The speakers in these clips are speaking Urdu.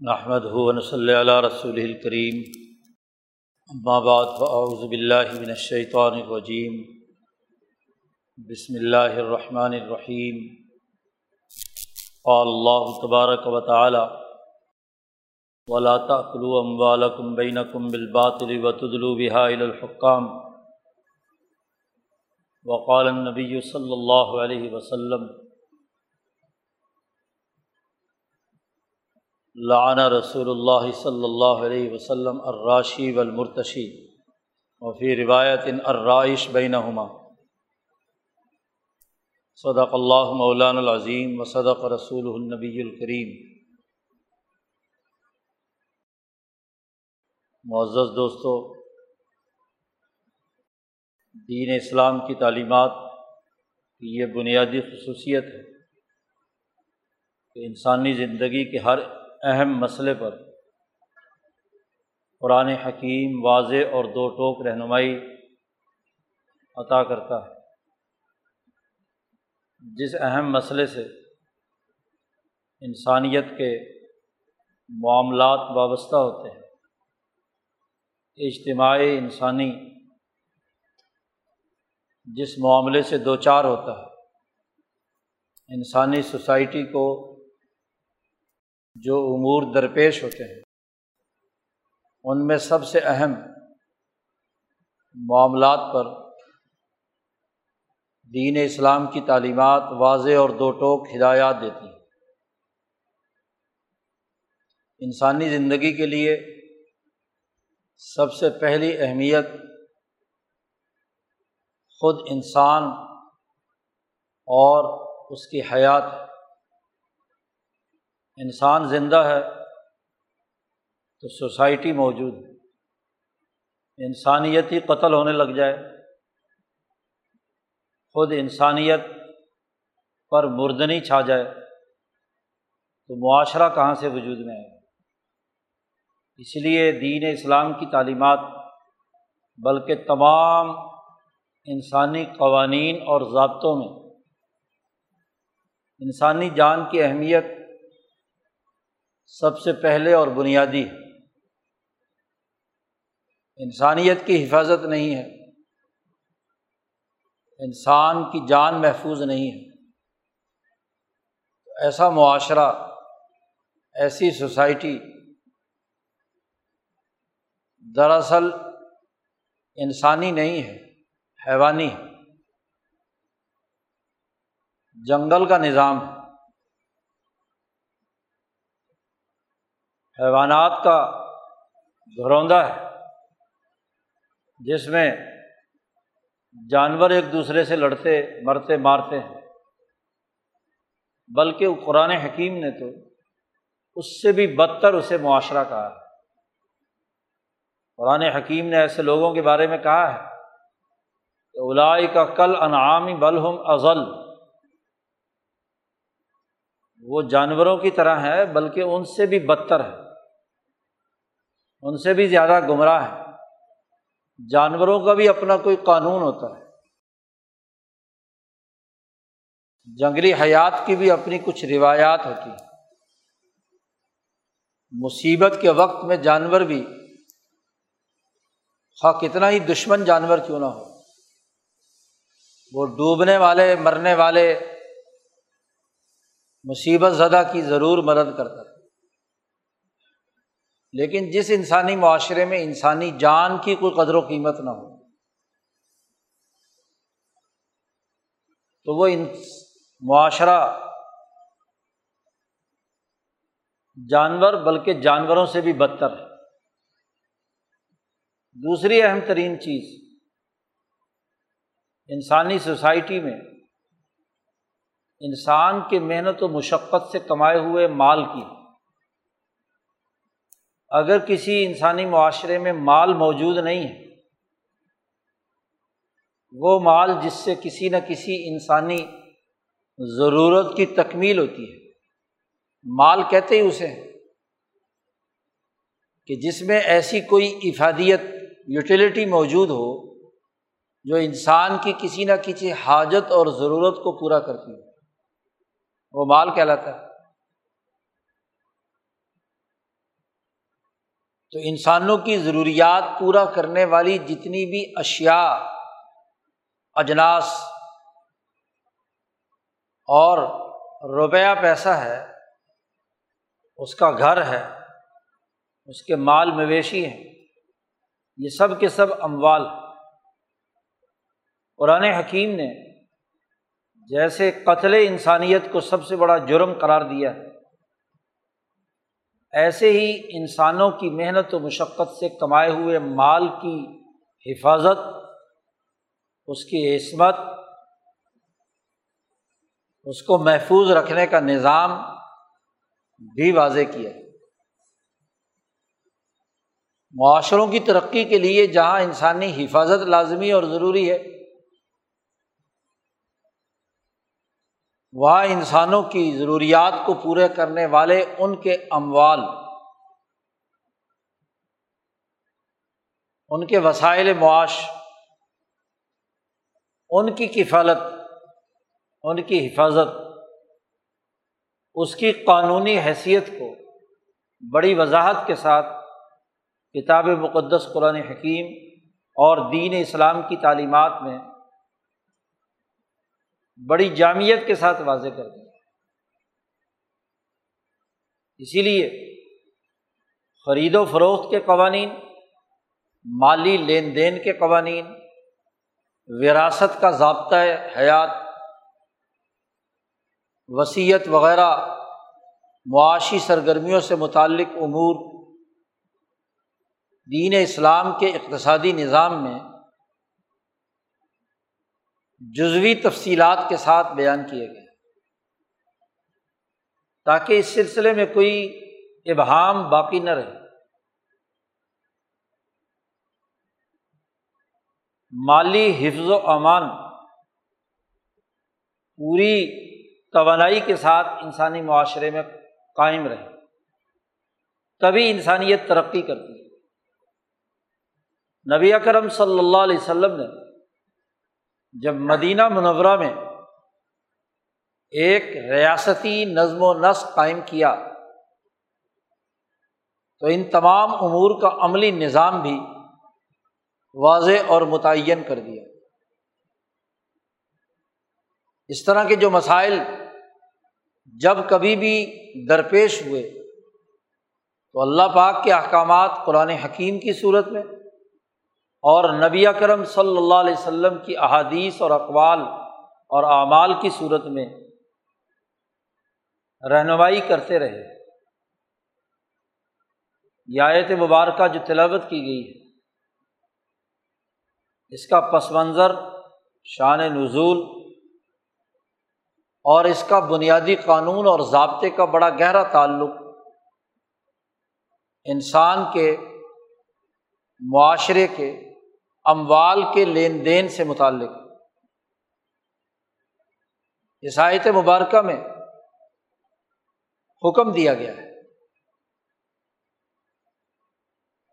نحمد ہُون صلی اللہ رسول الکریم اما بعد فاعوذ باللہ من الشیطان الرجیم بسم اللہ الرحمن الرحیم قال اللہ تبارک و تعالی ولا تأكلوا اموالکم بینکم بالباطل وتدلوا بها الى الحکام وقال النبی صلی اللہ علیہ وسلم لعن رسول اللہ صلی اللہ علیہ وسلم الراشی والمرتشی وفی روایت الرائش بینہما. صدق اللہ مولان العظیم و صدق رسول النبی الکریم. معزز دوستو، دین اسلام کی تعلیمات کی یہ بنیادی خصوصیت ہے کہ انسانی زندگی کے ہر اہم مسئلے پر۔ قرآن حکیم واضح اور دو ٹوک رہنمائی عطا کرتا ہے۔ جس اہم مسئلے سے انسانیت کے معاملات وابستہ ہوتے ہیں، اجتماعی انسانی جس معاملے سے دو چار ہوتا ہے، انسانی سوسائٹی کو جو امور درپیش ہوتے ہیں، ان میں سب سے اہم معاملات پر دین اسلام کی تعلیمات واضح اور دو ٹوک ہدایات دیتی ہیں۔ انسانی زندگی کے لیے سب سے پہلی اہمیت خود انسان اور اس کی حیات انسان زندہ ہے تو سوسائٹی موجود ہے۔ انسانیتی قتل ہونے لگ جائے۔ خود انسانیت پر مردنی چھا جائے۔ تو معاشرہ کہاں سے وجود میں آئے؟ اس لیے دین اسلام کی تعلیمات، بلکہ تمام انسانی قوانین اور ضابطوں میں انسانی جان کی اہمیت سب سے پہلے اور بنیادی ہے۔ انسانیت کی حفاظت نہیں ہے۔ انسان کی جان محفوظ نہیں ہے۔ ایسا معاشرہ، ایسی سوسائٹی دراصل انسانی نہیں ہے، حیوانی ہے۔ جنگل کا نظام ہے۔ حیوانات کا گھروندہ ہے، جس میں جانور ایک دوسرے سے لڑتے، مرتے، مارتے ہیں۔ بلکہ قرآن حکیم نے تو اس سے بھی بدتر اسے معاشرہ کہا ہے۔ قرآن حکیم نے ایسے لوگوں کے بارے میں کہا ہے کہ الائی کا کل انعامی بلحم ازل وہ جانوروں کی طرح ہے بلکہ ان سے بھی بدتر ہے ان سے بھی زیادہ گمراہ ہے۔ جانوروں کا بھی اپنا کوئی قانون ہوتا ہے۔ جنگلی حیات کی بھی اپنی کچھ روایات ہوتی ہیں۔ مصیبت کے وقت میں جانور بھی خواہ کتنا ہی دشمن جانور کیوں نہ ہو۔ وہ ڈوبنے والے، مرنے والے مصیبت زدہ کی ضرور مدد کرتا ہے۔ لیکن جس انسانی معاشرے میں انسانی جان کی کوئی قدر و قیمت نہ ہو، تو وہ ان معاشرہ جانور بلکہ جانوروں سے بھی بدتر ہے۔ دوسری اہم ترین چیز، انسانی سوسائٹی میں انسان کے محنت و مشقت سے کمائے ہوئے مال کی۔ اگر کسی انسانی معاشرے میں مال موجود نہیں ہے، وہ مال جس سے کسی نہ کسی انسانی ضرورت کی تکمیل ہوتی ہے۔ مال کہتے ہی اسے کہ جس میں ایسی کوئی افادیت، یوٹیلیٹی موجود ہو جو انسان کی کسی نہ کسی حاجت اور ضرورت کو پورا کرتی ہو۔ وہ مال کہلاتا ہے۔ تو انسانوں کی ضروریات پورا کرنے والی جتنی بھی اشیا اجناس اور روپیہ پیسہ ہے، اس کا گھر ہے، اس کے مال مویشی ہیں، یہ سب کے سب اموال قرآن حکیم نے جیسے قتل انسانیت کو سب سے بڑا جرم قرار دیا ہے ایسے ہی انسانوں کی محنت و مشقت سے کمائے ہوئے مال کی حفاظت، اس کی عصمت، اس کو محفوظ رکھنے کا نظام بھی واضح کیا۔ معاشروں کی ترقی کے لیے جہاں انسانی حفاظت لازمی اور ضروری ہے وہاں انسانوں کی ضروریات کو پورے کرنے والے ان کے اموال، ان کے وسائل معاش، ان کی کفالت، ان کی حفاظت، اس کی قانونی حیثیت کو بڑی وضاحت کے ساتھ کتاب مقدس قرآن حکیم اور دین اسلام کی تعلیمات میں بڑی جامعت کے ساتھ واضح کر دیا۔ اسی لیے خرید و فروخت کے قوانین، مالی لین دین کے قوانین، وراثت کا ضابطۂ حیات وسیعت وغیرہ معاشی سرگرمیوں سے متعلق امور، دین اسلام کے اقتصادی نظام میں جزوی تفصیلات کے ساتھ بیان کیے گئے۔ تاکہ اس سلسلے میں کوئی ابہام باقی نہ رہے۔ مالی حفظ و امان پوری توانائی کے ساتھ انسانی معاشرے میں قائم رہے۔ تبھی انسانیت ترقی کرتی ہے۔ نبی اکرم صلی اللہ علیہ وسلم نے جب مدینہ منورہ میں ایک ریاستی نظم و نسق قائم کیا، تو ان تمام امور کا عملی نظام بھی واضح اور متعین کر دیا۔ اس طرح کے جو مسائل جب کبھی بھی درپیش ہوئے، تو اللہ پاک کے احکامات قرآن حکیم کی صورت میں اور نبی کرم صلی اللہ علیہ وسلم کی احادیث اور اقوال اور اعمال کی صورت میں رہنمائی کرتے رہے۔ یہ آیت مبارکہ جو تلاوت کی گئی ہے، اس کا پس منظر، شان نزول اور اس کا بنیادی قانون اور ضابطے کا بڑا گہرا تعلق انسان کے معاشرے کے اموال کے لین دین سے متعلق۔ عیسائیت مبارکہ میں حکم دیا گیا ہے۔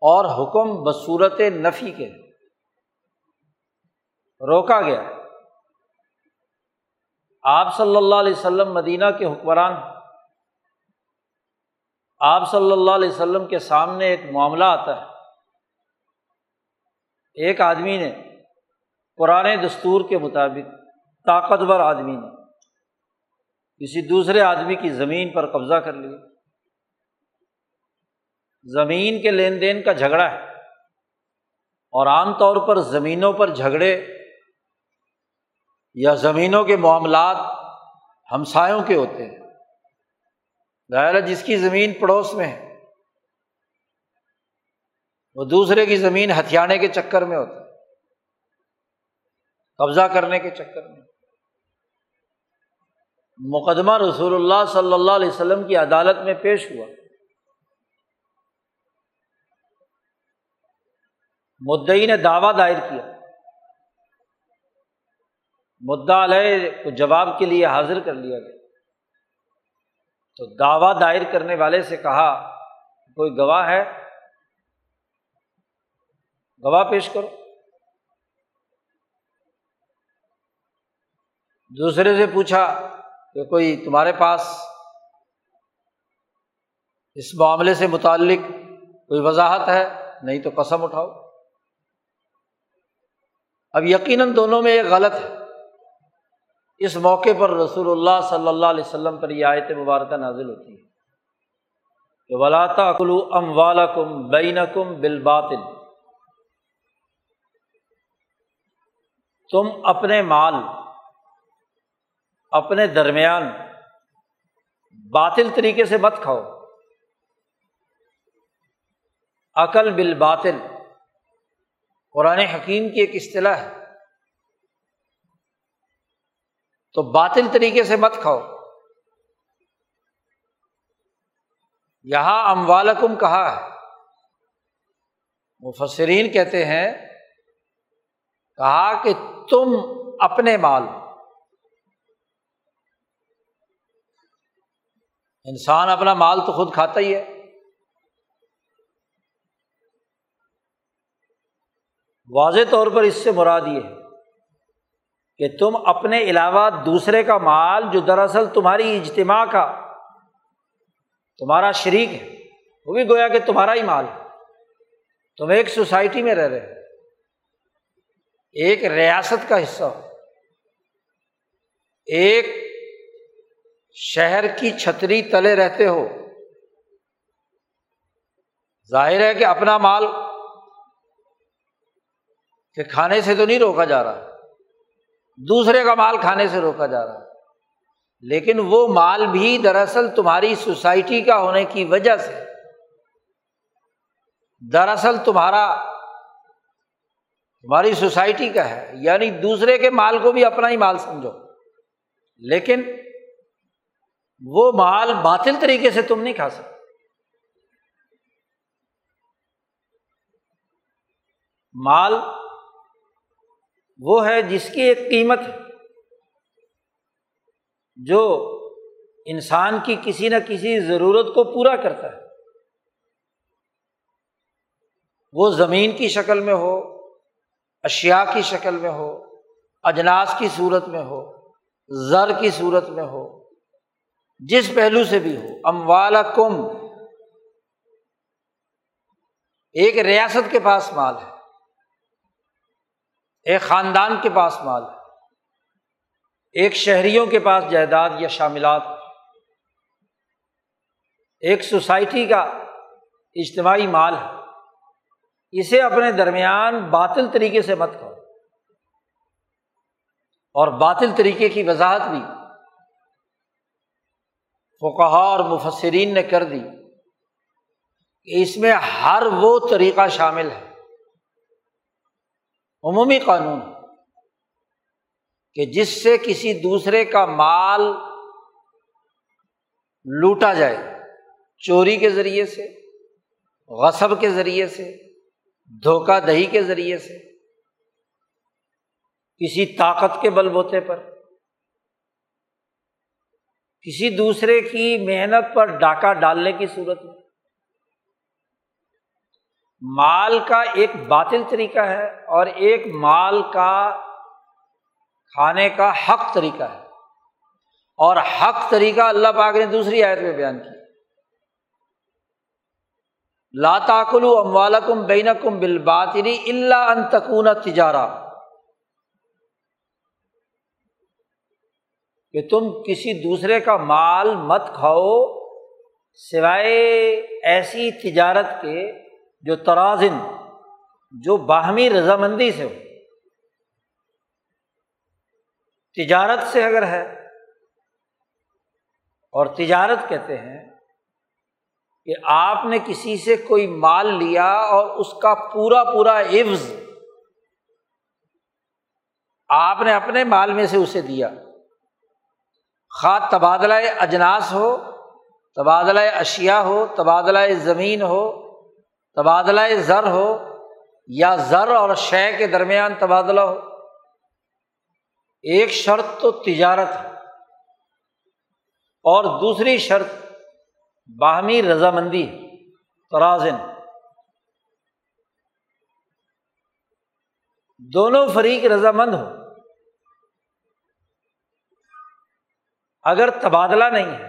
اور حکم بصورت نفی کے روکا گیا۔ ہے آپ صلی اللہ علیہ وسلم مدینہ کے حکمران، آپ صلی اللہ علیہ وسلم کے سامنے ایک معاملہ آتا ہے۔ ایک آدمی نے پرانے دستور کے مطابق طاقتور آدمی نے کسی دوسرے آدمی کی زمین پر قبضہ کر لیا۔ زمین کے لین دین کا جھگڑا ہے اور عام طور پر زمینوں پر جھگڑے یا زمینوں کے معاملات ہمسایوں کے ہوتے ہیں۔ ظاہر جس کی زمین پڑوس میں ہے۔ وہ دوسرے کی زمین ہتھیانے کے چکر میں ہوتا ہے، قبضہ کرنے کے چکر میں۔ مقدمہ رسول اللہ صلی اللہ علیہ وسلم کی عدالت میں پیش ہوا۔ مدعی نے دعویٰ دائر کیا۔ مدعا علیہ کو جواب کے لیے حاضر کر لیا گیا۔ تو دعویٰ دائر کرنے والے سے کہا، کوئی گواہ ہے؟ گواہ پیش کرو۔ دوسرے سے پوچھا کہ کوئی تمہارے پاس اس معاملے سے متعلق کوئی وضاحت ہے؟ نہیں تو قسم اٹھاؤ۔ اب یقیناً دونوں میں ایک غلط ہے۔ اس موقع پر رسول اللہ صلی اللہ علیہ وسلم پر یہ آیت مبارکہ نازل ہوتی ہے۔ کہ ولاتا کلو ام والا کم بین کم بالباطل۔ تم اپنے مال، اپنے درمیان باطل طریقے سے مت کھاؤ۔ عقل بال باطل قرآن حکیم کی ایک اصطلاح ہے۔ تو باطل طریقے سے مت کھاؤ۔ یہاں ام والم کہا ہے۔ مفسرین کہتے ہیں کہا کہ تم اپنے مال انسان اپنا مال تو خود کھاتا ہی ہے۔ واضح طور پر اس سے مراد یہ ہے کہ تم اپنے علاوہ دوسرے کا مال جو دراصل تمہاری اجتماع کا، تمہارا شریک ہے، وہ بھی گویا کہ تمہارا ہی مال ہے۔ تم ایک سوسائٹی میں رہ رہے ایک ریاست کا حصہ ہو۔ ایک شہر کی چھتری تلے رہتے ہو۔ ظاہر ہے کہ اپنا مال کہ کھانے سے تو نہیں روکا جا رہا، دوسرے کا مال کھانے سے روکا جا رہا۔ لیکن وہ مال بھی دراصل تمہاری سوسائٹی کا ہونے کی وجہ سے، دراصل تمہارا تمہاری سوسائٹی کا ہے یعنی دوسرے کے مال کو بھی اپنا ہی مال سمجھو۔ لیکن وہ مال باطل طریقے سے تم نہیں کھا سکتے۔ مال وہ ہے جس کی ایک قیمت جو انسان کی کسی نہ کسی ضرورت کو پورا کرتا ہے۔ وہ زمین کی شکل میں ہو اشیا کی شکل میں ہو، اجناس کی صورت میں ہو، زر کی صورت میں ہو، جس پہلو سے بھی ہو ام والا کم ایک ریاست کے پاس مال ہے، ایک خاندان کے پاس مال ہے، ایک شہریوں کے پاس جائیداد یا شاملات ایک سوسائٹی کا اجتماعی مال ہے۔ اسے اپنے درمیان باطل طریقے سے مت کرو اور باطل طریقے کی وضاحت بھی فقہ اور مفسرین نے کر دی کہ اس میں ہر وہ طریقہ شامل ہے۔ عمومی قانون کہ جس سے کسی دوسرے کا مال لوٹا جائے، چوری کے ذریعے سے، غصب کے ذریعے سے دھوکہ دہی کے ذریعے سے، کسی طاقت کے بل بوتے پر، کسی دوسرے کی محنت پر ڈاکہ ڈالنے کی صورت میں۔ مال کا ایک باطل طریقہ ہے اور ایک مال کا کھانے کا حق طریقہ ہے۔ اور حق طریقہ اللہ پاک نے دوسری آیت میں بیان کیا۔ لاتاکل اموال کم بین کم بل باطری اللہ تجارہ کہ تم کسی دوسرے کا مال مت کھاؤ سوائے ایسی تجارت کے جو ترازن، جو باہمی رضامندی سے ہو۔ تجارت سے اگر ہے اور تجارت کہتے ہیں کہ آپ نے کسی سے کوئی مال لیا اور اس کا پورا پورا عفظ آپ نے اپنے مال میں سے اسے دیا۔ خواہ تبادلہ اجناس ہو، تبادلہ اشیا ہو، تبادلہ زمین ہو، تبادلہ زر ہو، یا زر اور شے کے درمیان تبادلہ ہو۔ ایک شرط تو تجارت ہے اور دوسری شرط باہمی رضامندی، ترازن۔ دونوں فریق رضامند ہو اگر تبادلہ نہیں ہے،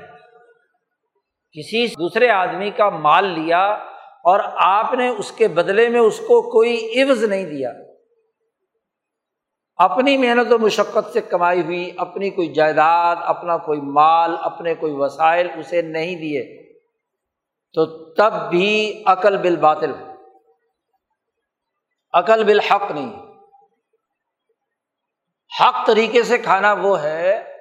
کسی دوسرے آدمی کا مال لیا اور آپ نے اس کے بدلے میں اس کو کوئی عوض نہیں دیا، اپنی محنت و مشقت سے کمائی ہوئی، اپنی کوئی جائیداد، اپنا کوئی مال، اپنے کوئی وسائل اسے نہیں دیے تو تب بھی عقل بال باطل عقل بالحق نہیں۔ حق طریقے سے کھانا وہ ہے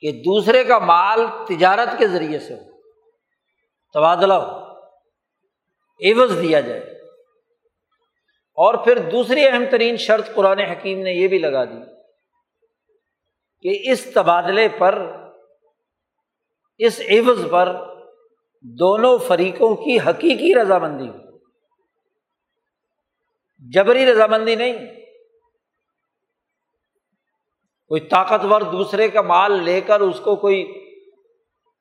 کہ دوسرے کا مال تجارت کے ذریعے سے ہو۔ تبادلہ ہو۔ عوض دیا جائے۔ اور پھر دوسری اہم ترین شرط قرآن حکیم نے یہ بھی لگا دی کہ اس تبادلے پر، اس عوض پر دونوں فریقوں کی حقیقی رضامندی ہو۔ جبری رضامندی نہیں۔ کوئی طاقتور دوسرے کا مال لے کر اس کو کوئی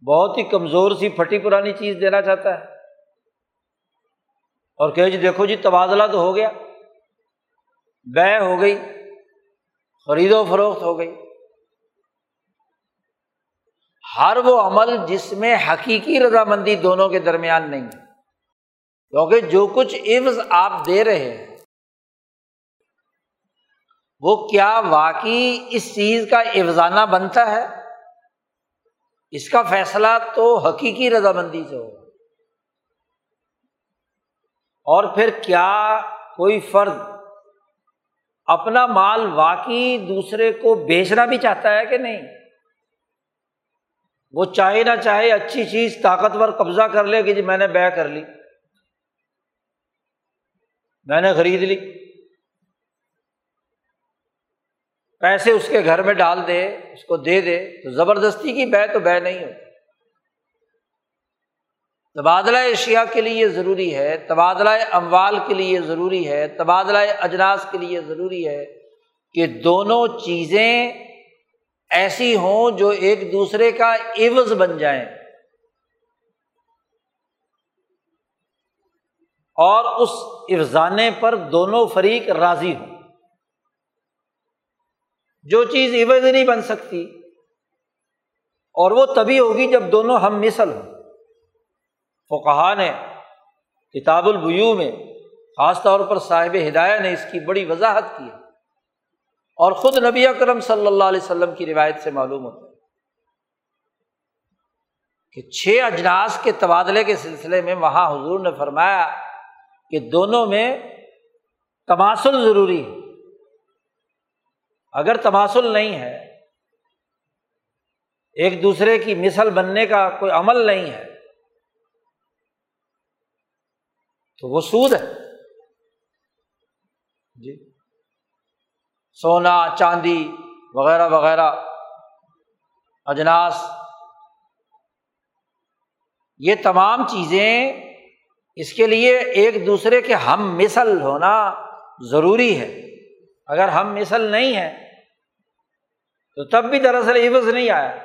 بہت ہی کمزور سی پھٹی پرانی چیز دینا چاہتا ہے۔ اور کہ جی دیکھو جی تبادلہ تو ہو گیا۔ بے ہو گئی۔ خرید و فروخت ہو گئی۔ ہر وہ عمل جس میں حقیقی رضامندی دونوں کے درمیان نہیں کیونکہ جو کچھ عوض آپ دے رہے ہیں، وہ کیا واقعی اس چیز کا افزانہ بنتا ہے؟ اس کا فیصلہ تو حقیقی رضامندی سے ہو اور پھر کیا کوئی فرد اپنا مال واقعی دوسرے کو بیچنا بھی چاہتا ہے کہ نہیں؟ وہ چاہے نہ چاہے اچھی چیز طاقتور قبضہ کر لے کہ جی میں نے بے کر لی۔ میں نے خرید لی۔ پیسے اس کے گھر میں ڈال دے، اس کو دے دے۔ تو زبردستی کی بے تو بے نہیں ہوتی۔ تبادلہ اشیا کے لیے ضروری ہے، تبادلہ اموال کے لیے ضروری ہے، تبادلہ اجناس کے لیے ضروری ہے کہ دونوں چیزیں ایسی ہوں جو ایک دوسرے کا عوض بن جائیں۔ اور اس افزانے پر دونوں فریق راضی ہوں۔ جو چیز عوض نہیں بن سکتی، اور وہ تبھی ہوگی جب دونوں ہم مثل ہوں۔ وہ کہا نے کتاب البیو میں خاص طور پر صاحب ہدایہ نے اس کی بڑی وضاحت کی ہے۔ اور خود نبی اکرم صلی اللہ علیہ وسلم کی روایت سے معلوم ہوتا ہے کہ چھ اجناس کے تبادلے کے سلسلے میں وہاں حضور نے فرمایا کہ دونوں میں تماسل ضروری ہے۔ اگر تماسل نہیں ہے، ایک دوسرے کی مثل بننے کا کوئی عمل نہیں ہے، تو وہ سود ہے۔ جی۔ سونا، چاندی وغیرہ وغیرہ۔ اجناس۔ یہ تمام چیزیں اس کے لیے ایک دوسرے کے ہم مثل ہونا ضروری ہے۔ اگر ہم مثل نہیں ہے تو تب بھی دراصل عوض نہیں آیا۔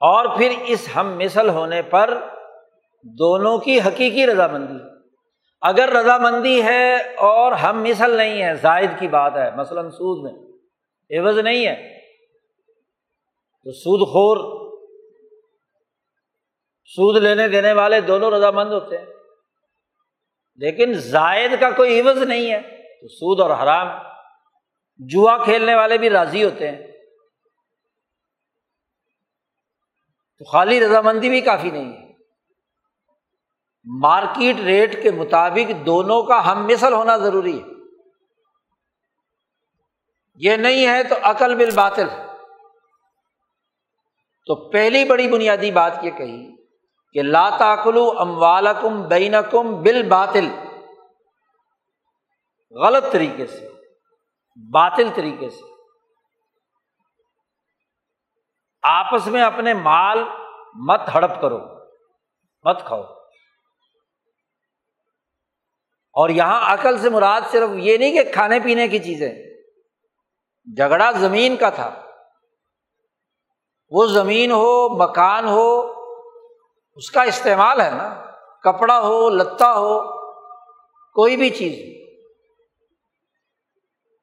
اور پھر اس ہم مثل ہونے پر دونوں کی حقیقی رضامندی۔ اگر رضامندی ہے اور ہم مثل نہیں ہے زائد کی بات ہے، مثلاً سود میں، عوض نہیں ہے۔ تو سود خور، سود لینے دینے والے دونوں رضامند ہوتے ہیں۔ لیکن زائد کا کوئی عوض نہیں ہے، تو سود اور حرام۔ جوا کھیلنے والے بھی راضی ہوتے ہیں۔ تو خالی رضامندی بھی کافی نہیں ہے۔ مارکیٹ ریٹ کے مطابق دونوں کا ہم مثل ہونا ضروری ہے۔ یہ نہیں ہے تو عقل بل باطل تو پہلی بڑی بنیادی بات یہ کہی کہ لاتاکلو ام والم بین کم بل غلط طریقے سے، باطل طریقے سے۔ آپس میں اپنے مال مت ہڑپ کرو، مت کھاؤ۔ اور یہاں عقل سے مراد صرف یہ نہیں کہ کھانے پینے کی چیزیں۔ جھگڑا زمین کا تھا۔ وہ زمین ہو، مکان ہو، اس کا استعمال ہے نا۔ کپڑا ہو لتا ہو، کوئی بھی چیز۔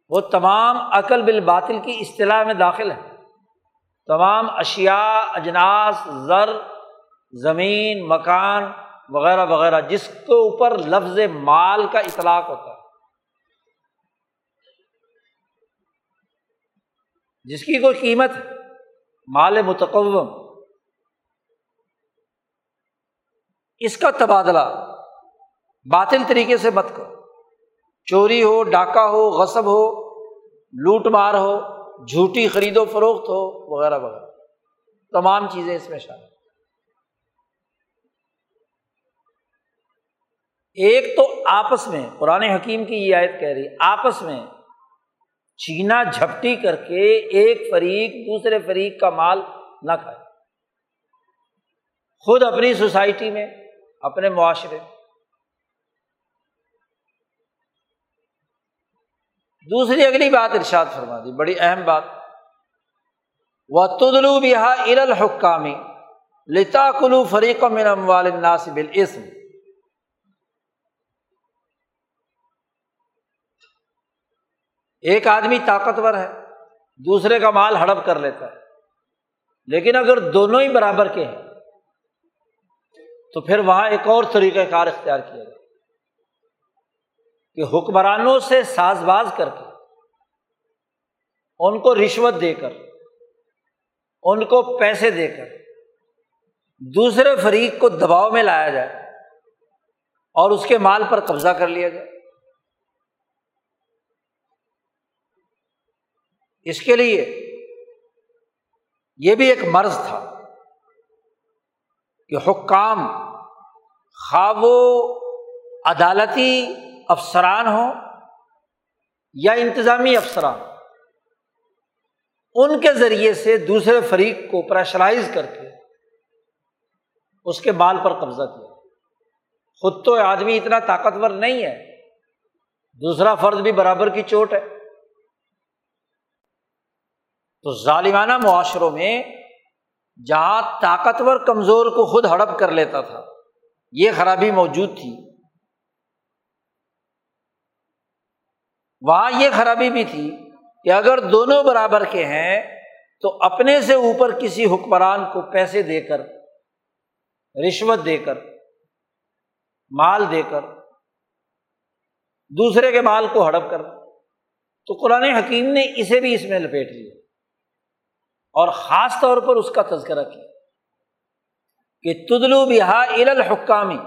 وہ تمام عقل بال باطل کی اصطلاح میں داخل ہے۔ تمام اشیا اجناس، زر، زمین، مکان وغیرہ وغیرہ، جس کے اوپر لفظ مال کا اطلاق ہوتا ہے۔ جس کی کوئی قیمت مال متقم اس کا تبادلہ باطل طریقے سے مت کرو۔ چوری ہو، ڈاکہ ہو، غصب ہو، لوٹ مار ہو، جھوٹی خرید و فروخت ہو، وغیرہ وغیرہ۔ تمام چیزیں اس میں شامل ایک تو آپس میں، قرآن حکیم کی یہ آیت کہہ رہی، آپس میں چینا جھپٹی کر کے ایک فریق دوسرے فریق کا مال نہ کھائے۔ خود اپنی سوسائٹی میں، اپنے معاشرے میں۔ دوسری اگلی بات ارشاد فرما دی، بڑی اہم بات۔ و تدلو بہا ار الحکامی لتا کلو فریق من اموال الناس بالاسم ایک آدمی طاقتور ہے، دوسرے کا مال ہڑپ کر لیتا ہے۔ لیکن اگر دونوں ہی برابر کے ہیں، تو پھر وہاں ایک اور طریقۂ کار اختیار کیا جائے کہ حکمرانوں سے ساز باز کر کے، ان کو رشوت دے کر، ان کو پیسے دے کر، دوسرے فریق کو دباؤ میں لایا جائے اور اس کے مال پر قبضہ کر لیا جائے۔ اس کے لیے یہ بھی ایک مرض تھا کہ حکام خواب و عدالتی افسران ہوں یا انتظامی افسران، ان کے ذریعے سے دوسرے فریق کو پریشرائز کر کے اس کے مال پر قبضہ کیا۔ خود تو آدمی اتنا طاقتور نہیں ہے، دوسرا فرد بھی برابر کی چوٹ ہے۔ تو ظالمانہ معاشروں میں جہاں طاقتور کمزور کو خود ہڑپ کر لیتا تھا، یہ خرابی موجود تھی۔ وہاں یہ خرابی بھی تھی کہ اگر دونوں برابر کے ہیں، تو اپنے سے اوپر کسی حکمران کو پیسے دے کر، رشوت دے کر، مال دے کر، دوسرے کے مال کو ہڑپ کر، تو قرآن حکیم نے اسے بھی اس میں لپیٹ لیا۔ اور خاص طور پر اس کا تذکرہ کیا کہ تدلو بہا ال الحکامی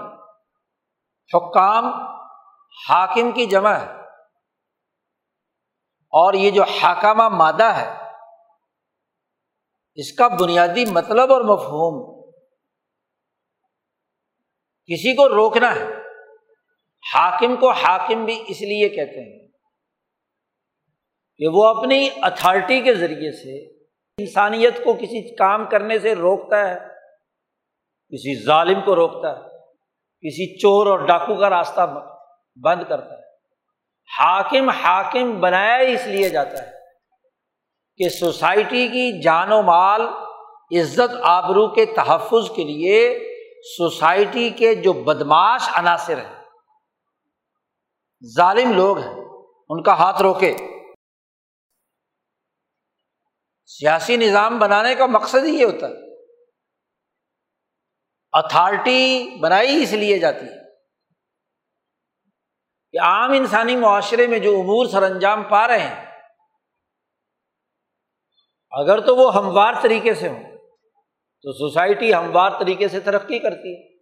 حکام حاکم کی جمع ہے۔ اور یہ جو حاکامہ مادہ ہے، اس کا بنیادی مطلب اور مفہوم۔ کسی کو روکنا ہے، حاکم کو حاکم بھی اس لیے کہتے ہیں کہ وہ اپنی اتھارٹی کے ذریعے سے انسانیت کو کسی کام کرنے سے روکتا ہے، کسی ظالم کو روکتا ہے، کسی چور اور ڈاکو کا راستہ بند کرتا ہے۔ حاکم حاکم بنایا اس لیے جاتا ہے کہ سوسائٹی کی جان و مال، عزت، آبرو کے تحفظ کے لیے سوسائٹی کے جو بدماش عناصر ہیں، ظالم لوگ ہیں، ان کا ہاتھ روکے۔ سیاسی نظام بنانے کا مقصد ہی یہ ہوتا ہے۔ اتھارٹی بنائی اس لیے جاتی ہے کہ عام انسانی معاشرے میں جو امور سر انجام پا رہے ہیں، اگر تو وہ ہموار طریقے سے ہوں، تو سوسائٹی ہموار طریقے سے ترقی کرتی ہے۔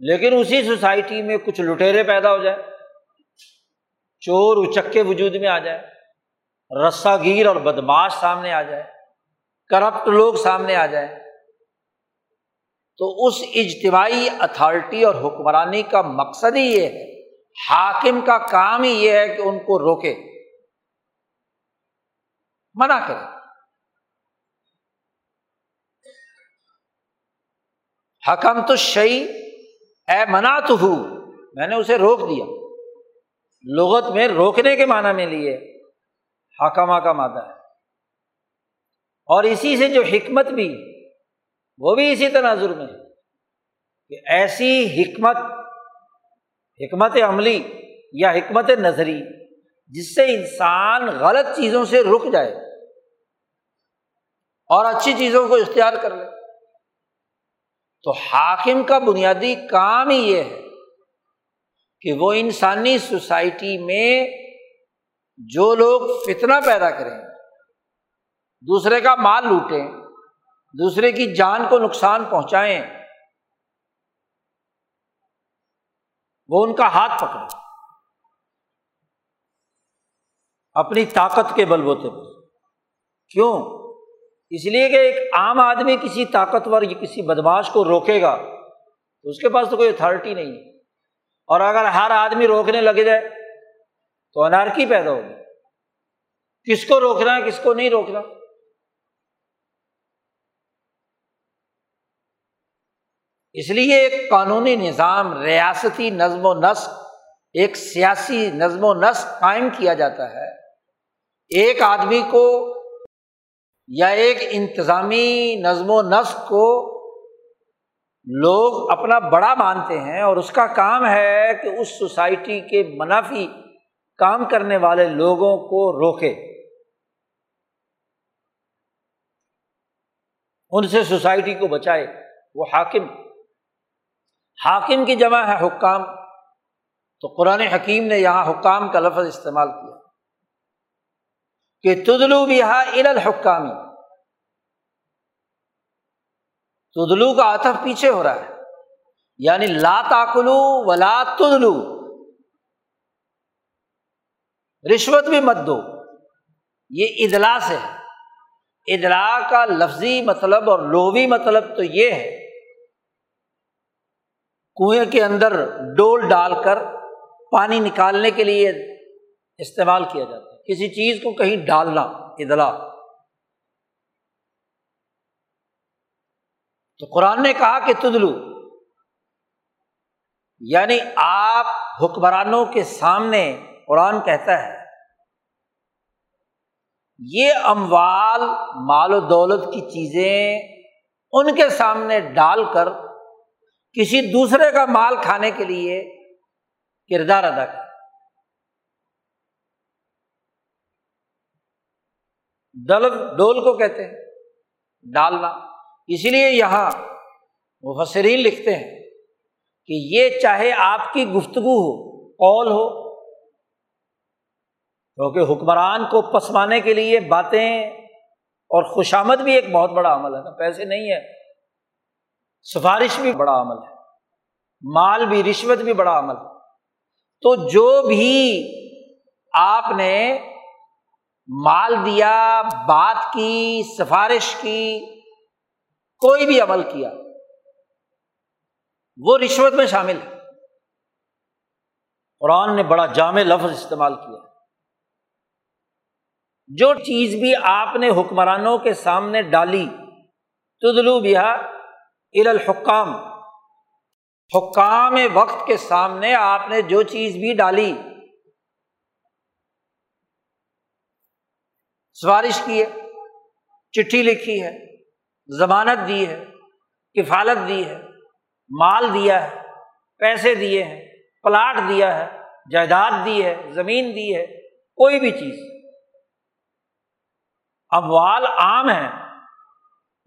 لیکن اسی سوسائٹی میں کچھ لٹیرے پیدا ہو جائے چور اچکے وجود میں آ جائے رسا گیر اور بدماش سامنے آ جائے، کرپٹ لوگ سامنے آ جائے تو اس اجتماعی اتھارٹی اور حکمرانی کا مقصد ہی یہ ہے، حاکم کا کام ہی یہ ہے کہ ان کو روکے۔ منع کرے۔ حکم تو شعی اے منا تو ہوں میں نے اسے روک دیا۔ لغت میں روکنے کے معنی میں لیے۔ حکمہ کا مادہ ہے۔ اور اسی سے جو حکمت بھی، وہ بھی اسی تناظر میں کہ ایسی حکمت حکمت عملی یا حکمت نظری، جس سے انسان غلط چیزوں سے رک جائے اور اچھی چیزوں کو اختیار کر لے، تو حاکم کا بنیادی کام ہی یہ ہے کہ وہ انسانی سوسائٹی میں جو لوگ فتنا پیدا کریں، دوسرے کا مال لوٹیں، دوسرے کی جان کو نقصان پہنچائیں، وہ ان کا ہاتھ پکڑے اپنی طاقت کے بل بوتے پر کیوں؟ اس لیے کہ ایک عام آدمی کسی طاقتور یا کسی بدماش کو روکے گا، تو اس کے پاس تو کوئی اتھارٹی نہیں۔ ہے اور اگر ہر آدمی روکنے لگے جائے تو انارکی پیدا ہوگی کس کو روکنا ہے، کس کو نہیں روکنا اس لیے ایک قانونی نظام، ریاستی نظم و نسق، ایک سیاسی نظم و نسق قائم کیا جاتا ہے۔ ایک آدمی کو یا ایک انتظامی نظم و نسق کو لوگ اپنا بڑا مانتے ہیں اور اس کا کام ہے کہ اس سوسائٹی کے منافی کام کرنے والے لوگوں کو روکے۔ ان سے سوسائٹی کو بچائے۔ وہ حاکم۔ حاکم کی جمع ہے حکام۔ تو قرآن حکیم نے یہاں حکام کا لفظ استعمال کیا۔ کہ تدلو بھی الحکامی تدلو کا آتف پیچھے ہو رہا ہے۔ یعنی لا تاکلو ولا تدلو۔ رشوت بھی مت دو۔ یہ ادلا سے ہے۔ ادلا کا لفظی مطلب اور لوبی مطلب تو یہ ہے۔ کنویں کے اندر ڈول ڈال کر پانی نکالنے کے لیے استعمال کیا جاتا ہے۔ کسی چیز کو کہیں ڈالنا، ادلا۔ تو قرآن نے کہا کہ تدلو یعنی آپ حکمرانوں کے سامنے قرآن کہتا ہے، یہ اموال مال و دولت کی چیزیں ان کے سامنے ڈال کر کسی دوسرے کا مال کھانے کے لیے کردار ادا کر۔ دل ڈول کو کہتے ہیں، ڈالنا۔ اسی لیے یہاں مفسرین لکھتے ہیں کہ یہ چاہے آپ کی گفتگو ہو، قول ہو کیونکہ حکمران کو پسمانے کے لیے باتیں اور خوشامد بھی ایک بہت بڑا عمل ہے نا، پیسے نہیں ہے سفارش بھی بڑا عمل ہے۔ مال بھی، رشوت بھی بڑا عمل ہے۔ تو جو بھی آپ نے مال دیا، بات کی، سفارش کی، کوئی بھی عمل کیا، وہ رشوت میں شامل ہے۔ قرآن نے بڑا جامع لفظ استعمال کیا۔ جو چیز بھی آپ نے حکمرانوں کے سامنے ڈالی، تدلو بیا الحکام۔ حکام وقت کے سامنے آپ نے جو چیز بھی ڈالی۔ سفارش کی ہے، چٹھی لکھی ہے، ضمانت دی ہے، کفالت دی ہے، مال دیا ہے، پیسے دیے ہیں، پلاٹ دیا ہے، جائیداد دی ہے، زمین دی ہے، کوئی بھی چیز۔ اموال عام ہے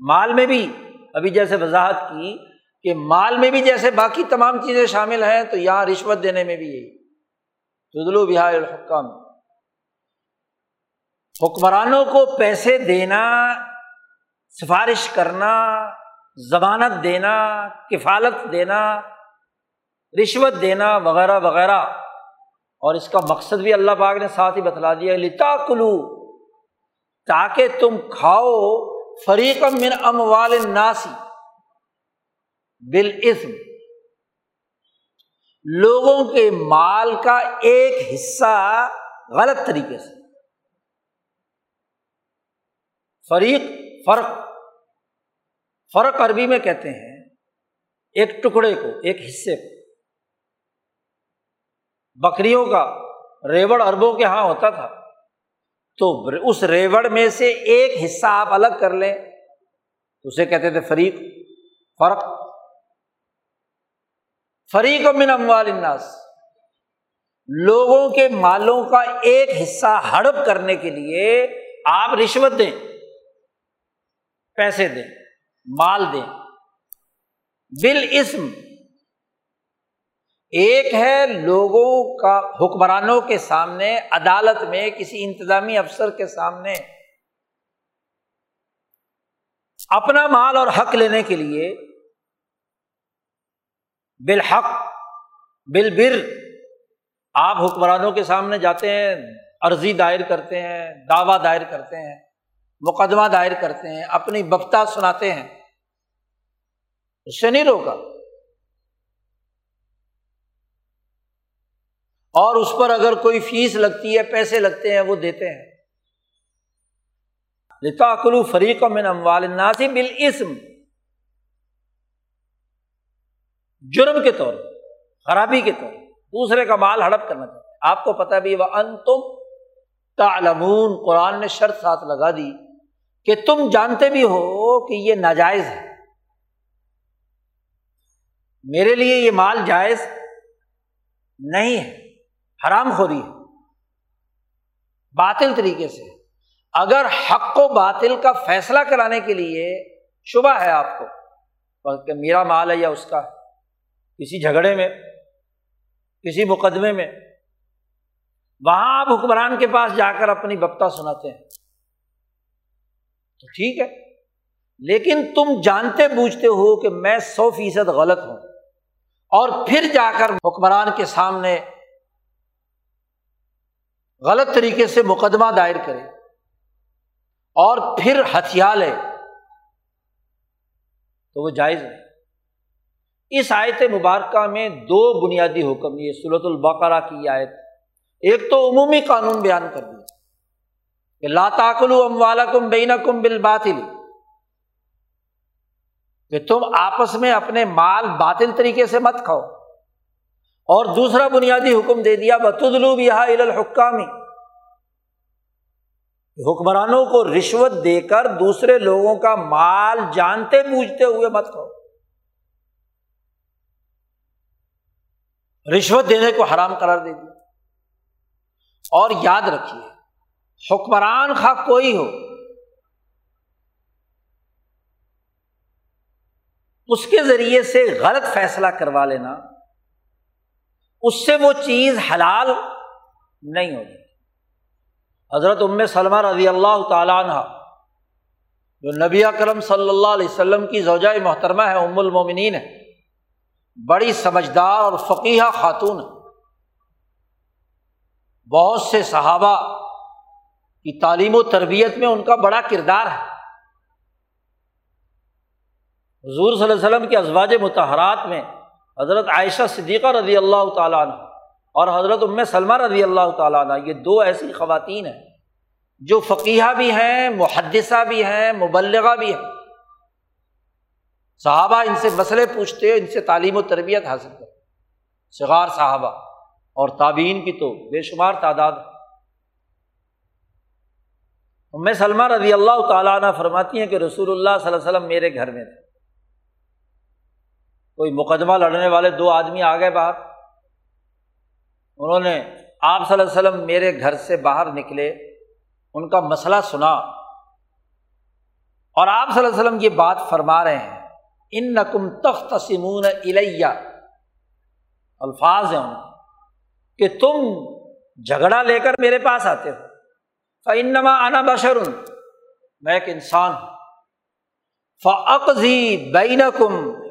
مال میں بھی، ابھی جیسے وضاحت کی کہ مال میں بھی جیسے باقی تمام چیزیں شامل ہیں، تو یہاں رشوت دینے میں بھی یہی۔ تدلو بہار الحکام۔ حکمرانوں کو پیسے دینا، سفارش کرنا، ضمانت دینا، کفالت دینا، رشوت دینا وغیرہ وغیرہ۔ اور اس کا مقصد بھی اللہ پاک نے ساتھ ہی بتلا دیا لتا کلو تاکہ تم کھاؤ فریق من اموال ناسی بالعزم لوگوں کے مال کا ایک حصہ غلط طریقے سے۔ فریق، فرق۔ فرق عربی میں کہتے ہیں ایک ٹکڑے کو، ایک حصے کو۔ بکریوں کا، ریوڑ اربوں کے یہاں ہوتا تھا۔ تو اس ریوڑ میں سے ایک حصہ آپ الگ کر لیں۔ اسے کہتے تھے فریق، فرق۔ فریق من اموال الناس، لوگوں کے مالوں کا ایک حصہ ہڑپ کرنے کے لیے آپ رشوت دیں، پیسے دیں، مال دیں۔ بل اسم ایک ہے لوگوں کا حکمرانوں کے سامنے، عدالت میں کسی انتظامی افسر کے سامنے۔ اپنا مال اور حق لینے کے لیے بالحق بل آپ حکمرانوں کے سامنے جاتے ہیں، عرضی دائر کرتے ہیں، دعوی دائر کرتے ہیں، مقدمہ دائر کرتے ہیں، اپنی بپتا سناتے ہیں۔ اس سے نہیں روکا۔ اور اس پر اگر کوئی فیس لگتی ہے، پیسے لگتے ہیں، وہ دیتے ہیں۔ لتا کلو فریق من اموال ناسی بالاسم۔ جرم کے طور خرابی کے طور دوسرے کا مال ہڑپ کرنا چاہتے آپ کو پتا بھی وہ ان تم تعلمون۔ قرآن نے شرط ساتھ لگا دی کہ تم جانتے بھی ہو کہ یہ ناجائز ہے۔ میرے لیے یہ مال جائز نہیں ہے۔ حرام خوری ہے۔ باطل طریقے سے۔ اگر حق و باطل کا فیصلہ کرانے کے لیے شبہ ہے آپ کو کہ میرا مال ہے یا اس کا، کسی جھگڑے میں، کسی مقدمے میں، وہاں آپ حکمران کے پاس جا کر اپنی بپتا سناتے ہیں۔ تو ٹھیک ہے۔ لیکن تم جانتے بوجھتے ہو کہ میں سو فیصد غلط ہوں۔ اور پھر جا کر حکمران کے سامنے غلط طریقے سے مقدمہ دائر کرے۔ اور پھر ہتھیار لے۔ تو وہ جائز ہے۔ اس آیت مبارکہ میں دو بنیادی حکم، یہ سلط البقرا کی آیت، ایک تو عمومی قانون بیان کر دیا۔ کہ لاتاکل ام والا کم بینا کم بل باطل کہ تم آپس میں اپنے مال باطل طریقے سے مت کھاؤ۔ اور دوسرا بنیادی حکم دے دیا بتدلو بہا الحکامی حکمرانوں کو رشوت دے کر دوسرے لوگوں کا مال جانتے بوجھتے ہوئے مت کھاؤ رشوت دینے کو حرام قرار دے دیا۔ اور یاد رکھیے، حکمران خواہ کوئی ہو، اس کے ذریعے سے غلط فیصلہ کروا لینا اس سے وہ چیز حلال نہیں ہوگی۔ حضرت ام سلمہ رضی اللہ تعالیٰ عنہ، جو نبی کرم صلی اللہ علیہ وسلم کی زوجۂ محترمہ ہے، ام المومنین ہے، بڑی سمجھدار اور فقیہ خاتون بہت سے صحابہ کی تعلیم و تربیت میں ان کا بڑا کردار ہے۔ حضور صلی اللہ علیہ وسلم کے ازواج متحرات میں حضرت عائشہ صدیقہ رضی اللہ تعالیٰ عنہ اور حضرت ام سلمہ رضی اللہ تعالیٰ عنہ، یہ دو ایسی خواتین ہیں جو فقیہ بھی ہیں، محدثہ بھی ہیں، مبلغہ بھی ہیں۔ صحابہ ان سے مسئلے پوچھتے، ان سے تعلیم و تربیت حاصل کرتے۔ شغار صحابہ اور تابعین کی تو بے شمار تعداد۔ ام سلمہ رضی اللہ تعالیٰ عنہ فرماتی ہیں کہ رسول اللہ صلی اللہ علیہ وسلم میرے گھر میں تھے۔ کوئی مقدمہ لڑنے والے دو آدمی آ گئے باہر۔ انہوں نے آپ صلی اللہ علیہ وسلم میرے گھر سے باہر نکلے، ان کا مسئلہ سنا۔ اور آپ صلی اللہ علیہ وسلم یہ بات فرما رہے ہیں ان نقم تخت سمون الیہ۔ الفاظ ہیں ان کہ تم جھگڑا لے کر میرے پاس آتے ہو۔ فنما انا بشر۔ میں ایک انسان ہوں۔ فعقی بین کم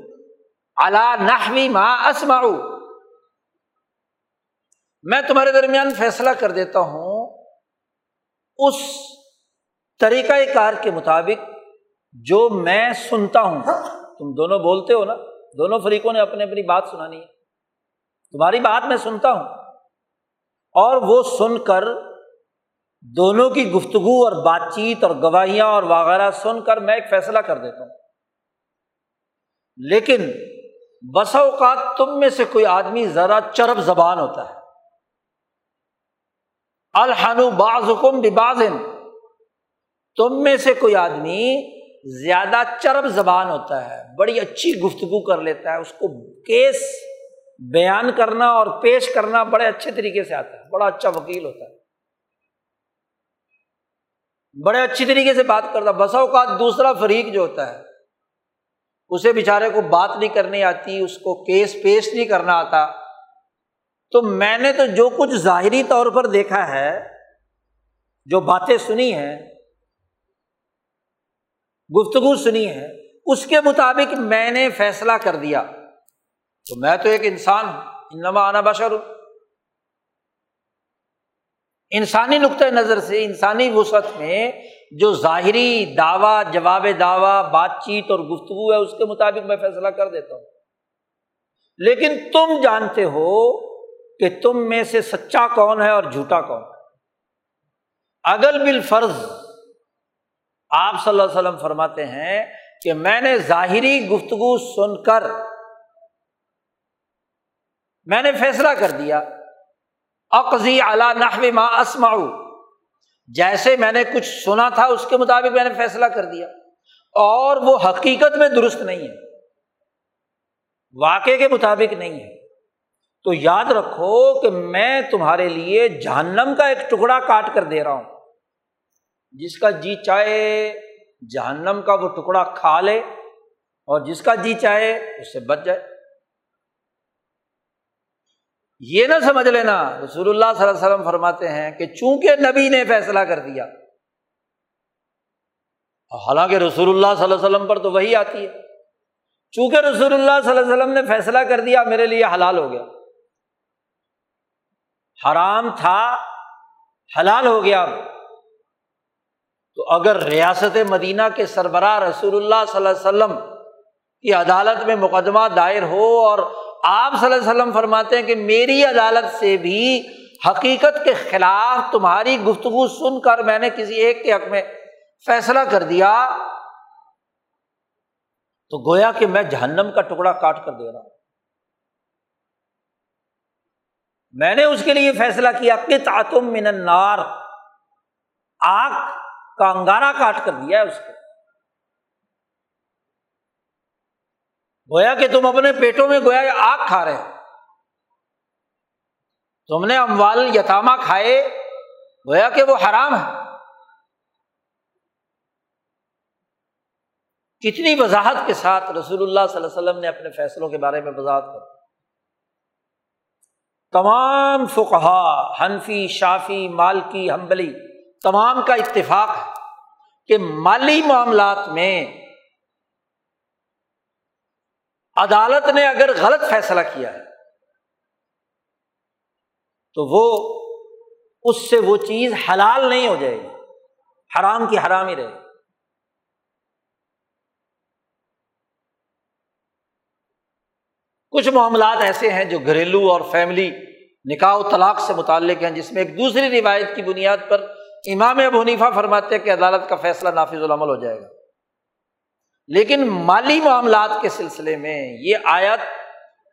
اللہ نحوی ما اسماؤ میں تمہارے درمیان فیصلہ کر دیتا ہوں، اس طریقۂ کار کے مطابق جو میں سنتا ہوں۔ تم دونوں بولتے ہو نا، دونوں فریقوں نے اپنی اپنی بات سنانی ہے۔ تمہاری بات میں سنتا ہوں۔ اور وہ سن کر دونوں کی گفتگو اور بات چیت اور گواہیاں اور وغیرہ سن کر میں ایک فیصلہ کر دیتا ہوں۔ لیکن بس اوقات تم میں سے کوئی آدمی ذرا چرب زبان ہوتا ہے۔ الحن باز حکم بباز تم میں سے کوئی آدمی زیادہ چرب زبان ہوتا ہے، بڑی اچھی گفتگو کر لیتا ہے، اس کو کیس بیان کرنا اور پیش کرنا بڑے اچھے طریقے سے آتا ہے، بڑا اچھا وکیل ہوتا ہے۔ بڑے اچھی طریقے سے بات کرتا بسا اوقات دوسرا فریق جو ہوتا ہے اسے بیچارے کو بات نہیں کرنی آتی، اس کو کیس پیش نہیں کرنا آتا۔ تو میں نے تو جو کچھ ظاہری طور پر دیکھا ہے، جو باتیں سنی ہیں، گفتگو سنی ہے اس کے مطابق میں نے فیصلہ کر دیا۔ تو میں تو ایک انسان ہوں، انما آنا بشر۔ ہوں انسانی نقطۂ نظر سے، انسانی وسعت میں جو ظاہری دعویٰ، جواب دعویٰ، بات چیت اور گفتگو ہے، اس کے مطابق میں فیصلہ کر دیتا ہوں۔ لیکن تم جانتے ہو کہ تم میں سے سچا کون ہے اور جھوٹا کون ہے۔ اگل بال فرض آپ صلی اللہ علیہ وسلم فرماتے ہیں کہ میں نے ظاہری گفتگو سن کر میں نے فیصلہ کر دیا۔ اقضی اعلیٰ نحو ما اسماؤ جیسے میں نے کچھ سنا تھا، اس کے مطابق میں نے فیصلہ کر دیا۔ اور وہ حقیقت میں درست نہیں ہے۔ واقع کے مطابق نہیں ہے۔ تو یاد رکھو کہ میں تمہارے لیے جہنم کا ایک ٹکڑا کاٹ کر دے رہا ہوں۔ جس کا جی چاہے جہنم کا وہ ٹکڑا کھا لے، اور جس کا جی چاہے اس سے بچ جائے۔ یہ نہ سمجھ لینا، رسول اللہ صلی اللہ علیہ وسلم فرماتے ہیں کہ چونکہ نبی نے فیصلہ کر دیا حالانکہ رسول اللہ صلی اللہ علیہ وسلم پر تو وہی آتی ہے۔ چونکہ رسول اللہ صلی اللہ علیہ وسلم نے فیصلہ کر دیا، میرے لیے حلال ہو گیا۔ حرام تھا، حلال ہو گیا۔ تو اگر ریاست مدینہ کے سربراہ رسول اللہ صلی اللہ علیہ وسلم کی عدالت میں مقدمہ دائر ہو اور آپ صلی اللہ علیہ وسلم فرماتے ہیں کہ میری عدالت سے بھی حقیقت کے خلاف تمہاری گفتگو سن کر میں نے کسی ایک کے حق میں فیصلہ کر دیا تو گویا کہ میں جہنم کا ٹکڑا کاٹ کر دے رہا ہوں۔ میں نے اس کے لیے فیصلہ کیا کہ تعتم من النار۔ آگ کا انگارا کاٹ کر دیا ہے اس کو۔ گویا کہ تم اپنے پیٹوں میں گویا آگ کھا رہے تم نے اموال یتاما کھائے، گویا کہ وہ حرام ہے۔ کتنی وضاحت کے ساتھ رسول اللہ صلی اللہ علیہ وسلم نے اپنے فیصلوں کے بارے میں وضاحت کر تمام فقہا، حنفی، شافی، مالکی ہمبلی تمام کا اتفاق ہے کہ مالی معاملات میں عدالت نے اگر غلط فیصلہ کیا ہے، تو وہ اس سے وہ چیز حلال نہیں ہو جائے گی، حرام کی حرام ہی رہے گی۔ کچھ معاملات ایسے ہیں جو گھریلو اور فیملی نکاح و طلاق سے متعلق ہیں، جس میں ایک دوسری روایت کی بنیاد پر امام ابو حنیفہ فرماتے کہ عدالت کا فیصلہ نافذ العمل ہو جائے گا۔ لیکن مالی معاملات کے سلسلے میں یہ آیت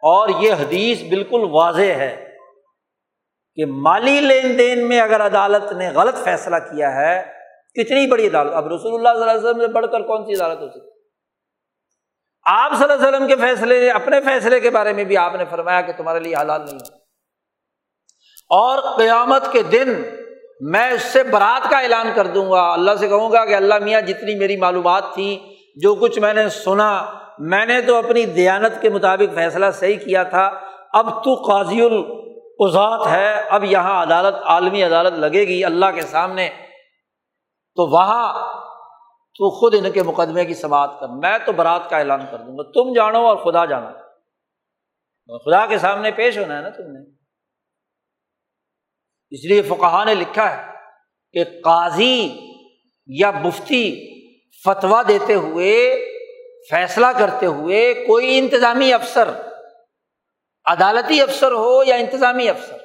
اور یہ حدیث بالکل واضح ہے کہ مالی لین دین میں اگر عدالت نے غلط فیصلہ کیا ہے، کتنی بڑی عدالت؟ اب رسول اللہ صلی اللہ علیہ وسلم سے بڑھ کر کون سی عدالت ہو سکتی؟ آپ صلی اللہ علیہ وسلم کے فیصلے، اپنے فیصلے کے بارے میں بھی آپ نے فرمایا کہ تمہارے لیے حلال نہیں ہے۔ اور قیامت کے دن میں اس سے برات کا اعلان کر دوں گا۔ اللہ سے کہوں گا کہ اللہ میاں جتنی میری معلومات تھی جو کچھ میں نے سنا، میں نے تو اپنی دیانت کے مطابق فیصلہ صحیح کیا تھا۔ اب تو قاضی القضات ہے، اب یہاں عدالت، عالمی عدالت لگے گی اللہ کے سامنے۔ تو وہاں تو خود ان کے مقدمے کی سماعت کر، میں تو برات کا اعلان کر دوں گا۔ تم جانو اور خدا جانا۔ خدا کے سامنے پیش ہونا ہے نا تم نے۔ اس لیے فقہ نے لکھا ہے کہ قاضی یا مفتی فتوا دیتے ہوئے، فیصلہ کرتے ہوئے کوئی انتظامی افسر، عدالتی افسر ہو یا انتظامی افسر،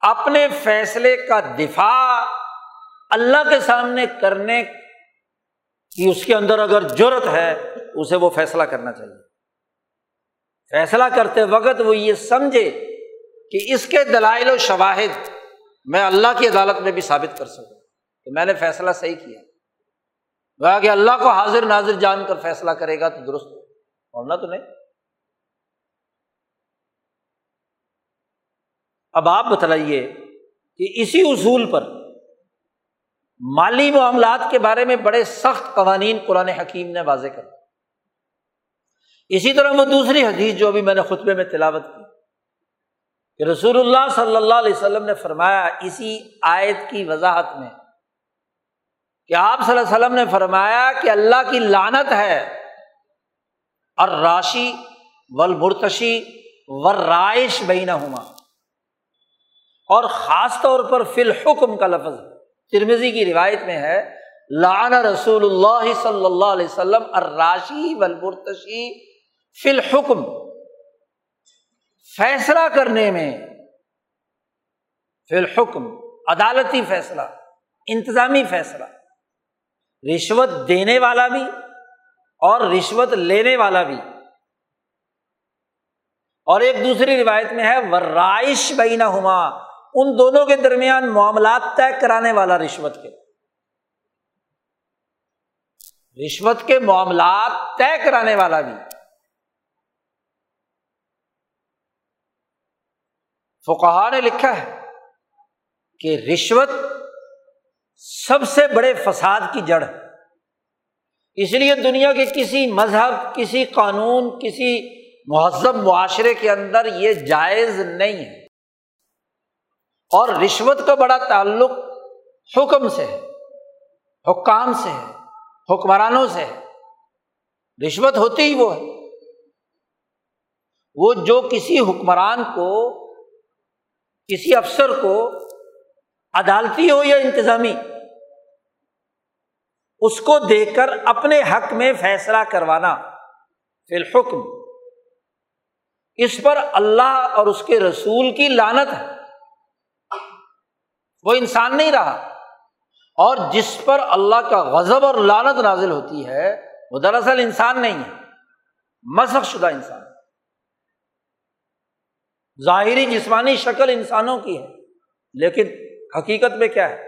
اپنے فیصلے کا دفاع اللہ کے سامنے کرنے کی اس کے اندر اگر ضرورت ہے، اسے وہ فیصلہ کرنا چاہیے۔ فیصلہ کرتے وقت وہ یہ سمجھے کہ اس کے دلائل و شواہد میں اللہ کی عدالت میں بھی ثابت کر سکوں کہ میں نے فیصلہ صحیح کیا۔ کہ اللہ کو حاضر ناظر جان کر فیصلہ کرے گا تو درست ہونا تو نہیں۔ اب آپ بتلائیے کہ اسی اصول پر مالی معاملات کے بارے میں بڑے سخت قوانین قرآن حکیم نے واضح کر اسی طرح وہ دوسری حدیث جو ابھی میں نے خطبے میں تلاوت کی کہ رسول اللہ صلی اللہ علیہ وسلم نے فرمایا، اسی آیت کی وضاحت میں کہ آپ صلی اللہ علیہ وسلم نے فرمایا کہ اللہ کی لانت ہے اور راشی ول مرتشی ور رائش بین ہما اور خاص طور پر فی الحکم کا لفظ ترمزی کی روایت میں ہے لان رسول اللہ صلی اللہ علیہ وسلم اراشی ولبرتشی فی الحکم۔ فیصلہ کرنے میں فی الحکم، عدالتی فیصلہ، انتظامی فیصلہ۔ رشوت دینے والا بھی اور رشوت لینے والا بھی۔ اور ایک دوسری روایت میں ہے ورائش بین ہما ان دونوں کے درمیان معاملات طے کرانے والا رشوت کے۔ رشوت کے معاملات طے کرانے والا بھی۔ فقہ نے لکھا ہے کہ رشوت سب سے بڑے فساد کی جڑ اس لیے دنیا کے کسی مذہب، کسی قانون، کسی مہذب معاشرے کے اندر یہ جائز نہیں ہے۔ اور رشوت کا بڑا تعلق حکم سے ہے، حکام سے ہے، حکمرانوں سے ہے۔ رشوت ہوتی ہی وہ ہے۔ وہ جو کسی حکمران کو، کسی افسر کو عدالتی ہو یا انتظامی؟ اس کو دیکھ کر اپنے حق میں فیصلہ کروانا فی الحکم۔ اس پر اللہ اور اس کے رسول کی لانت ہے۔ وہ انسان نہیں رہا۔ اور جس پر اللہ کا غضب اور لانت نازل ہوتی ہے، وہ دراصل انسان نہیں ہے۔ مذہب شدہ انسان۔ ظاہری جسمانی شکل انسانوں کی ہے، لیکن حقیقت میں کیا ہے؟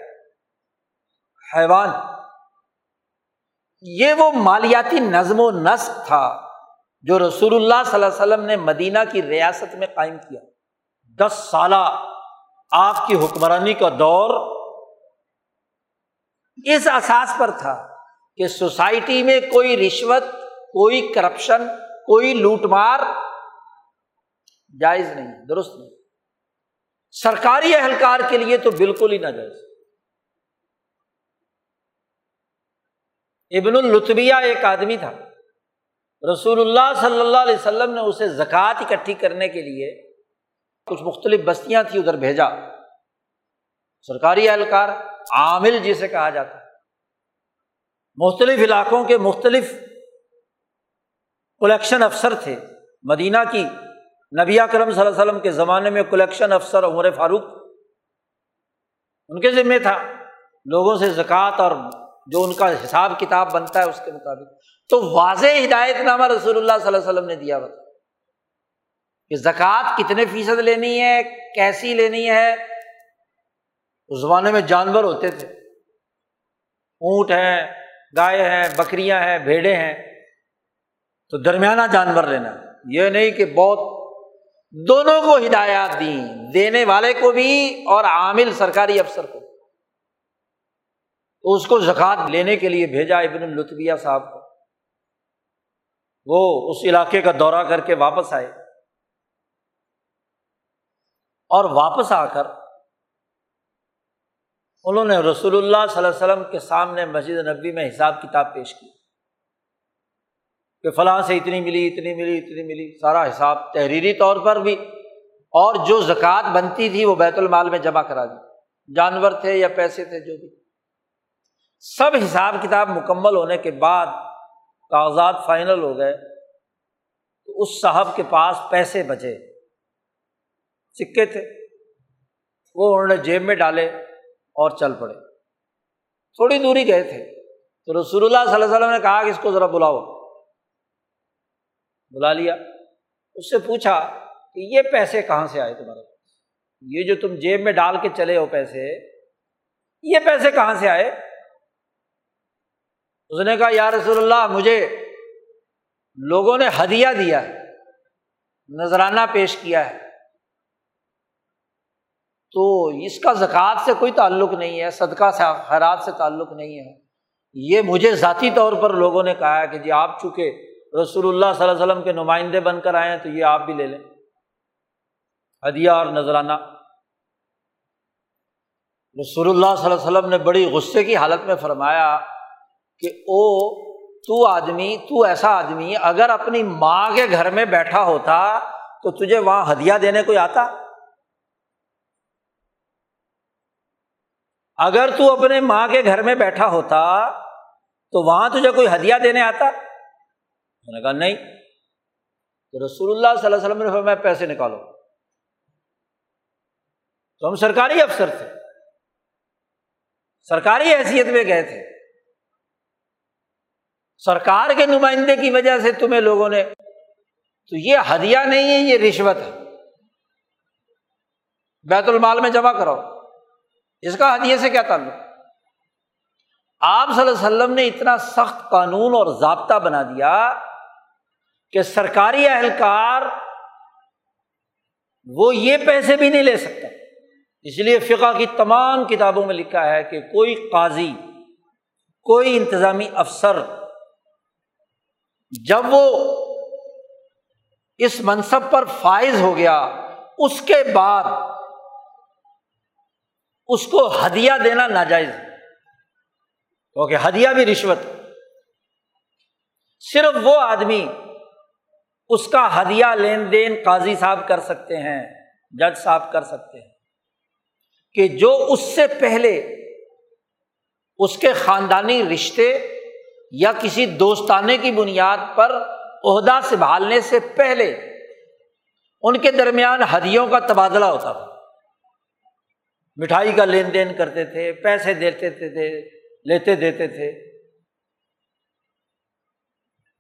حیوان. یہ وہ مالیاتی نظم و نسق تھا جو رسول اللہ صلی اللہ علیہ وسلم نے مدینہ کی ریاست میں قائم کیا. دس سالہ آپ کی حکمرانی کا دور اس احساس پر تھا کہ سوسائٹی میں کوئی رشوت، کوئی کرپشن، کوئی لوٹ مار جائز نہیں، درست نہیں. سرکاری اہلکار کے لیے تو بالکل ہی ناجائز ابن الطبیہ ایک آدمی تھا۔ رسول اللہ صلی اللہ علیہ وسلم نے اسے زکوٰۃ اکٹھی کرنے کے لیے کچھ مختلف بستیاں تھیں ادھر بھیجا۔ سرکاری اہلکار عامل جسے کہا جاتا مختلف علاقوں کے مختلف کلیکشن افسر تھے۔ مدینہ کی نبی کرم صلی اللہ علیہ وسلم کے زمانے میں کلیکشن افسر عمر فاروق ان کے ذمے تھا۔ لوگوں سے زکوٰۃ اور جو ان کا حساب کتاب بنتا ہے اس کے مطابق۔ تو واضح ہدایت نامہ رسول اللہ صلی اللہ علیہ وسلم نے دیا بتا۔ کہ زکوٰۃ کتنے فیصد لینی ہے، کیسی لینی ہے؟ اس زمانے میں جانور ہوتے تھے۔ اونٹ ہیں، گائے ہیں، بکریاں ہیں، بھیڑے ہیں۔ تو درمیانہ جانور لینا۔ یہ نہیں کہ بہت دونوں کو ہدایات دی دینے والے کو بھی اور عامل سرکاری افسر کو۔ تو اس کو زکوٰۃ لینے کے لیے بھیجا ابن الطبیہ صاحب کو۔ وہ اس علاقے کا دورہ کر کے واپس آئے۔ اور واپس آ کر انہوں نے رسول اللہ صلی اللہ علیہ وسلم کے سامنے مسجد نبی میں حساب کتاب پیش کی۔ کہ فلاں سے اتنی ملی اتنی ملی اتنی ملی، سارا حساب تحریری طور پر بھی۔ اور جو زکوٰۃ بنتی تھی وہ بیت المال میں جمع کرا دی۔ جانور تھے یا پیسے تھے، جو بھی۔ سب حساب کتاب مکمل ہونے کے بعد کاغذات فائنل ہو گئے۔ تو اس صاحب کے پاس پیسے بچے۔ سکے تھے۔ وہ انہوں نے جیب میں ڈالے اور چل پڑے۔ تھوڑی دوری گئے تھے۔ تو رسول اللہ صلی اللہ علیہ وسلم نے کہا کہ اس کو ذرا بلاؤ۔ بلا لیا۔ اس سے پوچھا کہ یہ پیسے کہاں سے آئے تمہارے پاس؟ یہ جو تم جیب میں ڈال کے چلے ہو پیسے، یہ پیسے کہاں سے آئے؟ اس نے کہا، یا رسول اللہ، مجھے لوگوں نے ہدیہ دیا ہے، نذرانہ پیش کیا ہے۔ تو اس کا زکوٰۃ سے کوئی تعلق نہیں ہے، صدقہ سے، خیرات سے تعلق نہیں ہے۔ یہ مجھے ذاتی طور پر لوگوں نے کہا ہے کہ جی آپ چونکہ رسول اللہ صلی اللہ علیہ وسلم کے نمائندے بن کر آئے ہیں تو یہ آپ بھی لے لیں۔ ہدیہ اور نذرانہ۔ رسول اللہ صلی اللہ علیہ وسلم نے بڑی غصے کی حالت میں فرمایا کہ او تو آدمی، تو ایسا آدمی، اگر اپنی ماں کے گھر میں بیٹھا ہوتا تو تجھے وہاں ہدیہ دینے کوئی آتا؟ اگر تو اپنے ماں کے گھر میں بیٹھا ہوتا تو وہاں تجھے کوئی ہدیہ دینے آتا؟ میں نے کہا، نہیں. تو رسول اللہ صلی اللہ علیہ وسلم نے میں پیسے نکالو. تو ہم سرکاری افسر تھے۔ سرکاری حیثیت میں گئے تھے۔ سرکار کے نمائندے کی وجہ سے تمہیں لوگوں نے تو یہ ہدیہ نہیں ہے، یہ رشوت ہے۔ بیت المال میں جمع کرو اس کا ہدیے سے کیا تعلق؟ آپ صلی اللہ علیہ وسلم نے اتنا سخت قانون اور ضابطہ بنا دیا کہ سرکاری اہلکار وہ یہ پیسے بھی نہیں لے سکتا اس لیے فقہ کی تمام کتابوں میں لکھا ہے کہ کوئی قاضی، کوئی انتظامی افسر جب وہ اس منصب پر فائز ہو گیا، اس کے بعد اس کو ہدیہ دینا ناجائز کیونکہ ہدیہ بھی رشوت صرف وہ آدمی اس کا ہدیہ لین دین قاضی صاحب کر سکتے ہیں، جج صاحب کر سکتے ہیں۔ کہ جو اس سے پہلے اس کے خاندانی رشتے یا کسی دوستانے کی بنیاد پر عہدہ سنبھالنے سے پہلے ان کے درمیان ہدیوں کا تبادلہ ہوتا تھا۔ مٹھائی کا لین دین کرتے تھے، پیسے دیتے تھے، لیتے دیتے تھے۔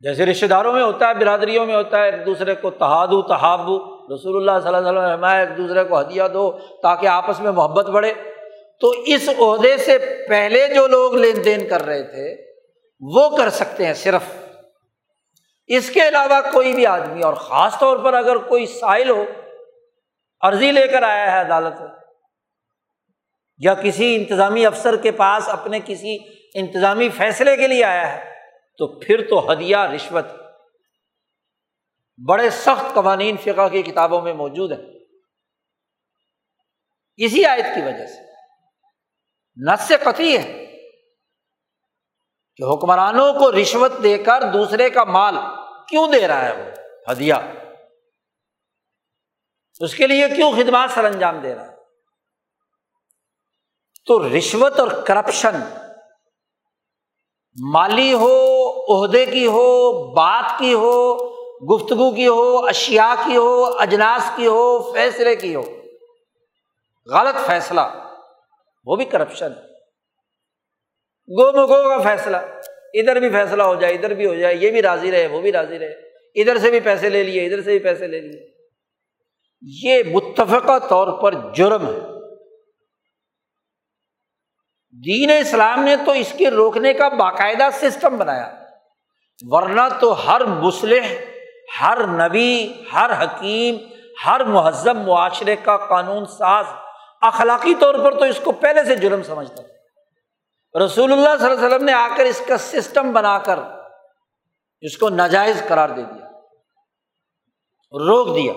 جیسے رشتے داروں میں ہوتا ہے، برادریوں میں ہوتا ہے، ایک دوسرے کو تحادو، تحابو، رسول اللہ صلی اللہ علیہ وسلم ایک دوسرے کو ہدیہ دو تاکہ آپس میں محبت بڑھے۔ تو اس عہدے سے پہلے جو لوگ لین دین کر رہے تھے، وہ کر سکتے ہیں صرف۔ اس کے علاوہ کوئی بھی آدمی، اور خاص طور پر اگر کوئی سائل ہو، عرضی لے کر آیا ہے عدالت یا کسی انتظامی افسر کے پاس اپنے کسی انتظامی فیصلے کے لیے آیا ہے تو پھر تو ہدیہ، رشوت۔ بڑے سخت قوانین فقہ کی کتابوں میں موجود ہے اسی آیت کی وجہ سے۔ نس قطعی ہے کہ حکمرانوں کو رشوت دے کر دوسرے کا مال کیوں دے رہا ہے وہ؟ ہدیہ۔ اس کے لیے کیوں خدمات سر انجام دے رہا ہے؟ تو رشوت اور کرپشن مالی ہو عہدے کی ہو، بات کی ہو، گفتگو کی ہو اشیا کی ہو، اجناس کی ہو، فیصلے کی ہو۔ غلط فیصلہ، وہ بھی کرپشن گو مگو کا فیصلہ، ادھر بھی فیصلہ ہو جائے، ادھر بھی ہو جائے، یہ بھی راضی رہے، وہ بھی راضی رہے۔ ادھر سے بھی پیسے لے لیے، ادھر سے بھی پیسے لے لیے۔ یہ متفقہ طور پر جرم ہے۔ دین اسلام نے تو اس کے روکنے کا باقاعدہ سسٹم بنایا۔ ورنہ تو ہر مسلح ہر نبی، ہر حکیم، ہر مہذب معاشرے کا قانون ساز اخلاقی طور پر تو اس کو پہلے سے جرم سمجھتا رسول اللہ صلی اللہ علیہ وسلم نے آ کر اس کا سسٹم بنا کر اس کو ناجائز قرار دے دیا، روک دیا۔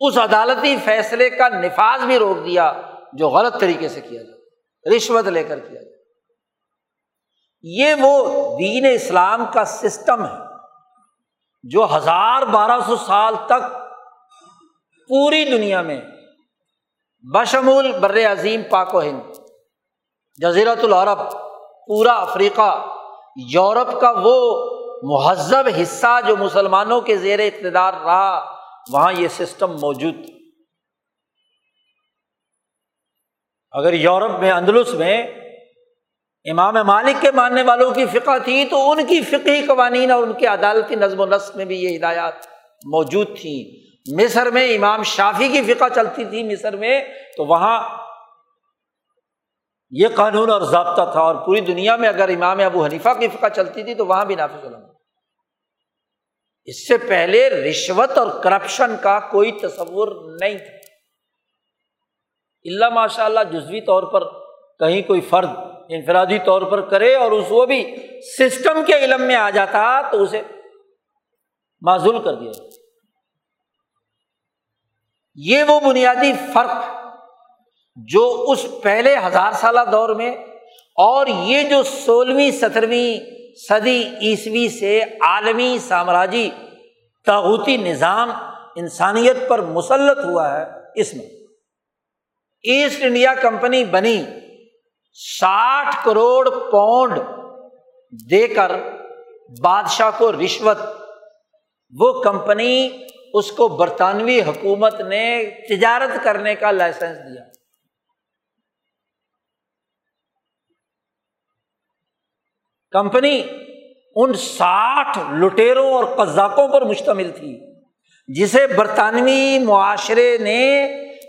اس عدالتی فیصلے کا نفاذ بھی روک دیا جو غلط طریقے سے کیا جائے رشوت لے کر کیا جائے یہ وہ دین اسلام کا سسٹم ہے جو ہزار بارہ سو سال تک پوری دنیا میں بشمول بر عظیم پاک و ہند جزیرت العرب، پورا افریقہ، یورپ کا وہ مہذب حصہ جو مسلمانوں کے زیر اقتدار رہا، وہاں یہ سسٹم موجود۔ اگر یورپ میں، اندلس میں امام مالک کے ماننے والوں کی فقہ تھی تو ان کی فقی قوانین اور ان کے عدالتی نظم و نسق میں بھی یہ ہدایات موجود تھیں۔ مصر میں امام شافی کی فقہ چلتی تھی مصر میں، تو وہاں یہ قانون اور ضابطہ تھا اور پوری دنیا میں اگر امام ابو حنیفہ کی فقہ چلتی تھی تو وہاں بھی نافذ علم اس سے پہلے رشوت اور کرپشن کا کوئی تصور نہیں تھا۔ اللہ ماشاء اللہ جزوی طور پر کہیں کوئی فرد انفرادی طور پر کرے اور اس وہ بھی سسٹم کے علم میں آ جاتا تو اسے معذول کر دیا یہ وہ بنیادی فرق جو اس پہلے ہزار سالہ دور میں اور یہ جو سولہویں، سترویں صدی عیسوی سے عالمی سامراجی تاغوتی نظام انسانیت پر مسلط ہوا ہے، اس میں۔ ایسٹ انڈیا کمپنی بنی ساٹھ کروڑ پاؤنڈ دے کر بادشاہ کو رشوت، وہ کمپنی اس کو برطانوی حکومت نے تجارت کرنے کا لائسنس دیا۔ کمپنی ان ساٹھ لٹیروں اور قزاقوں پر مشتمل تھی، جسے برطانوی معاشرے نے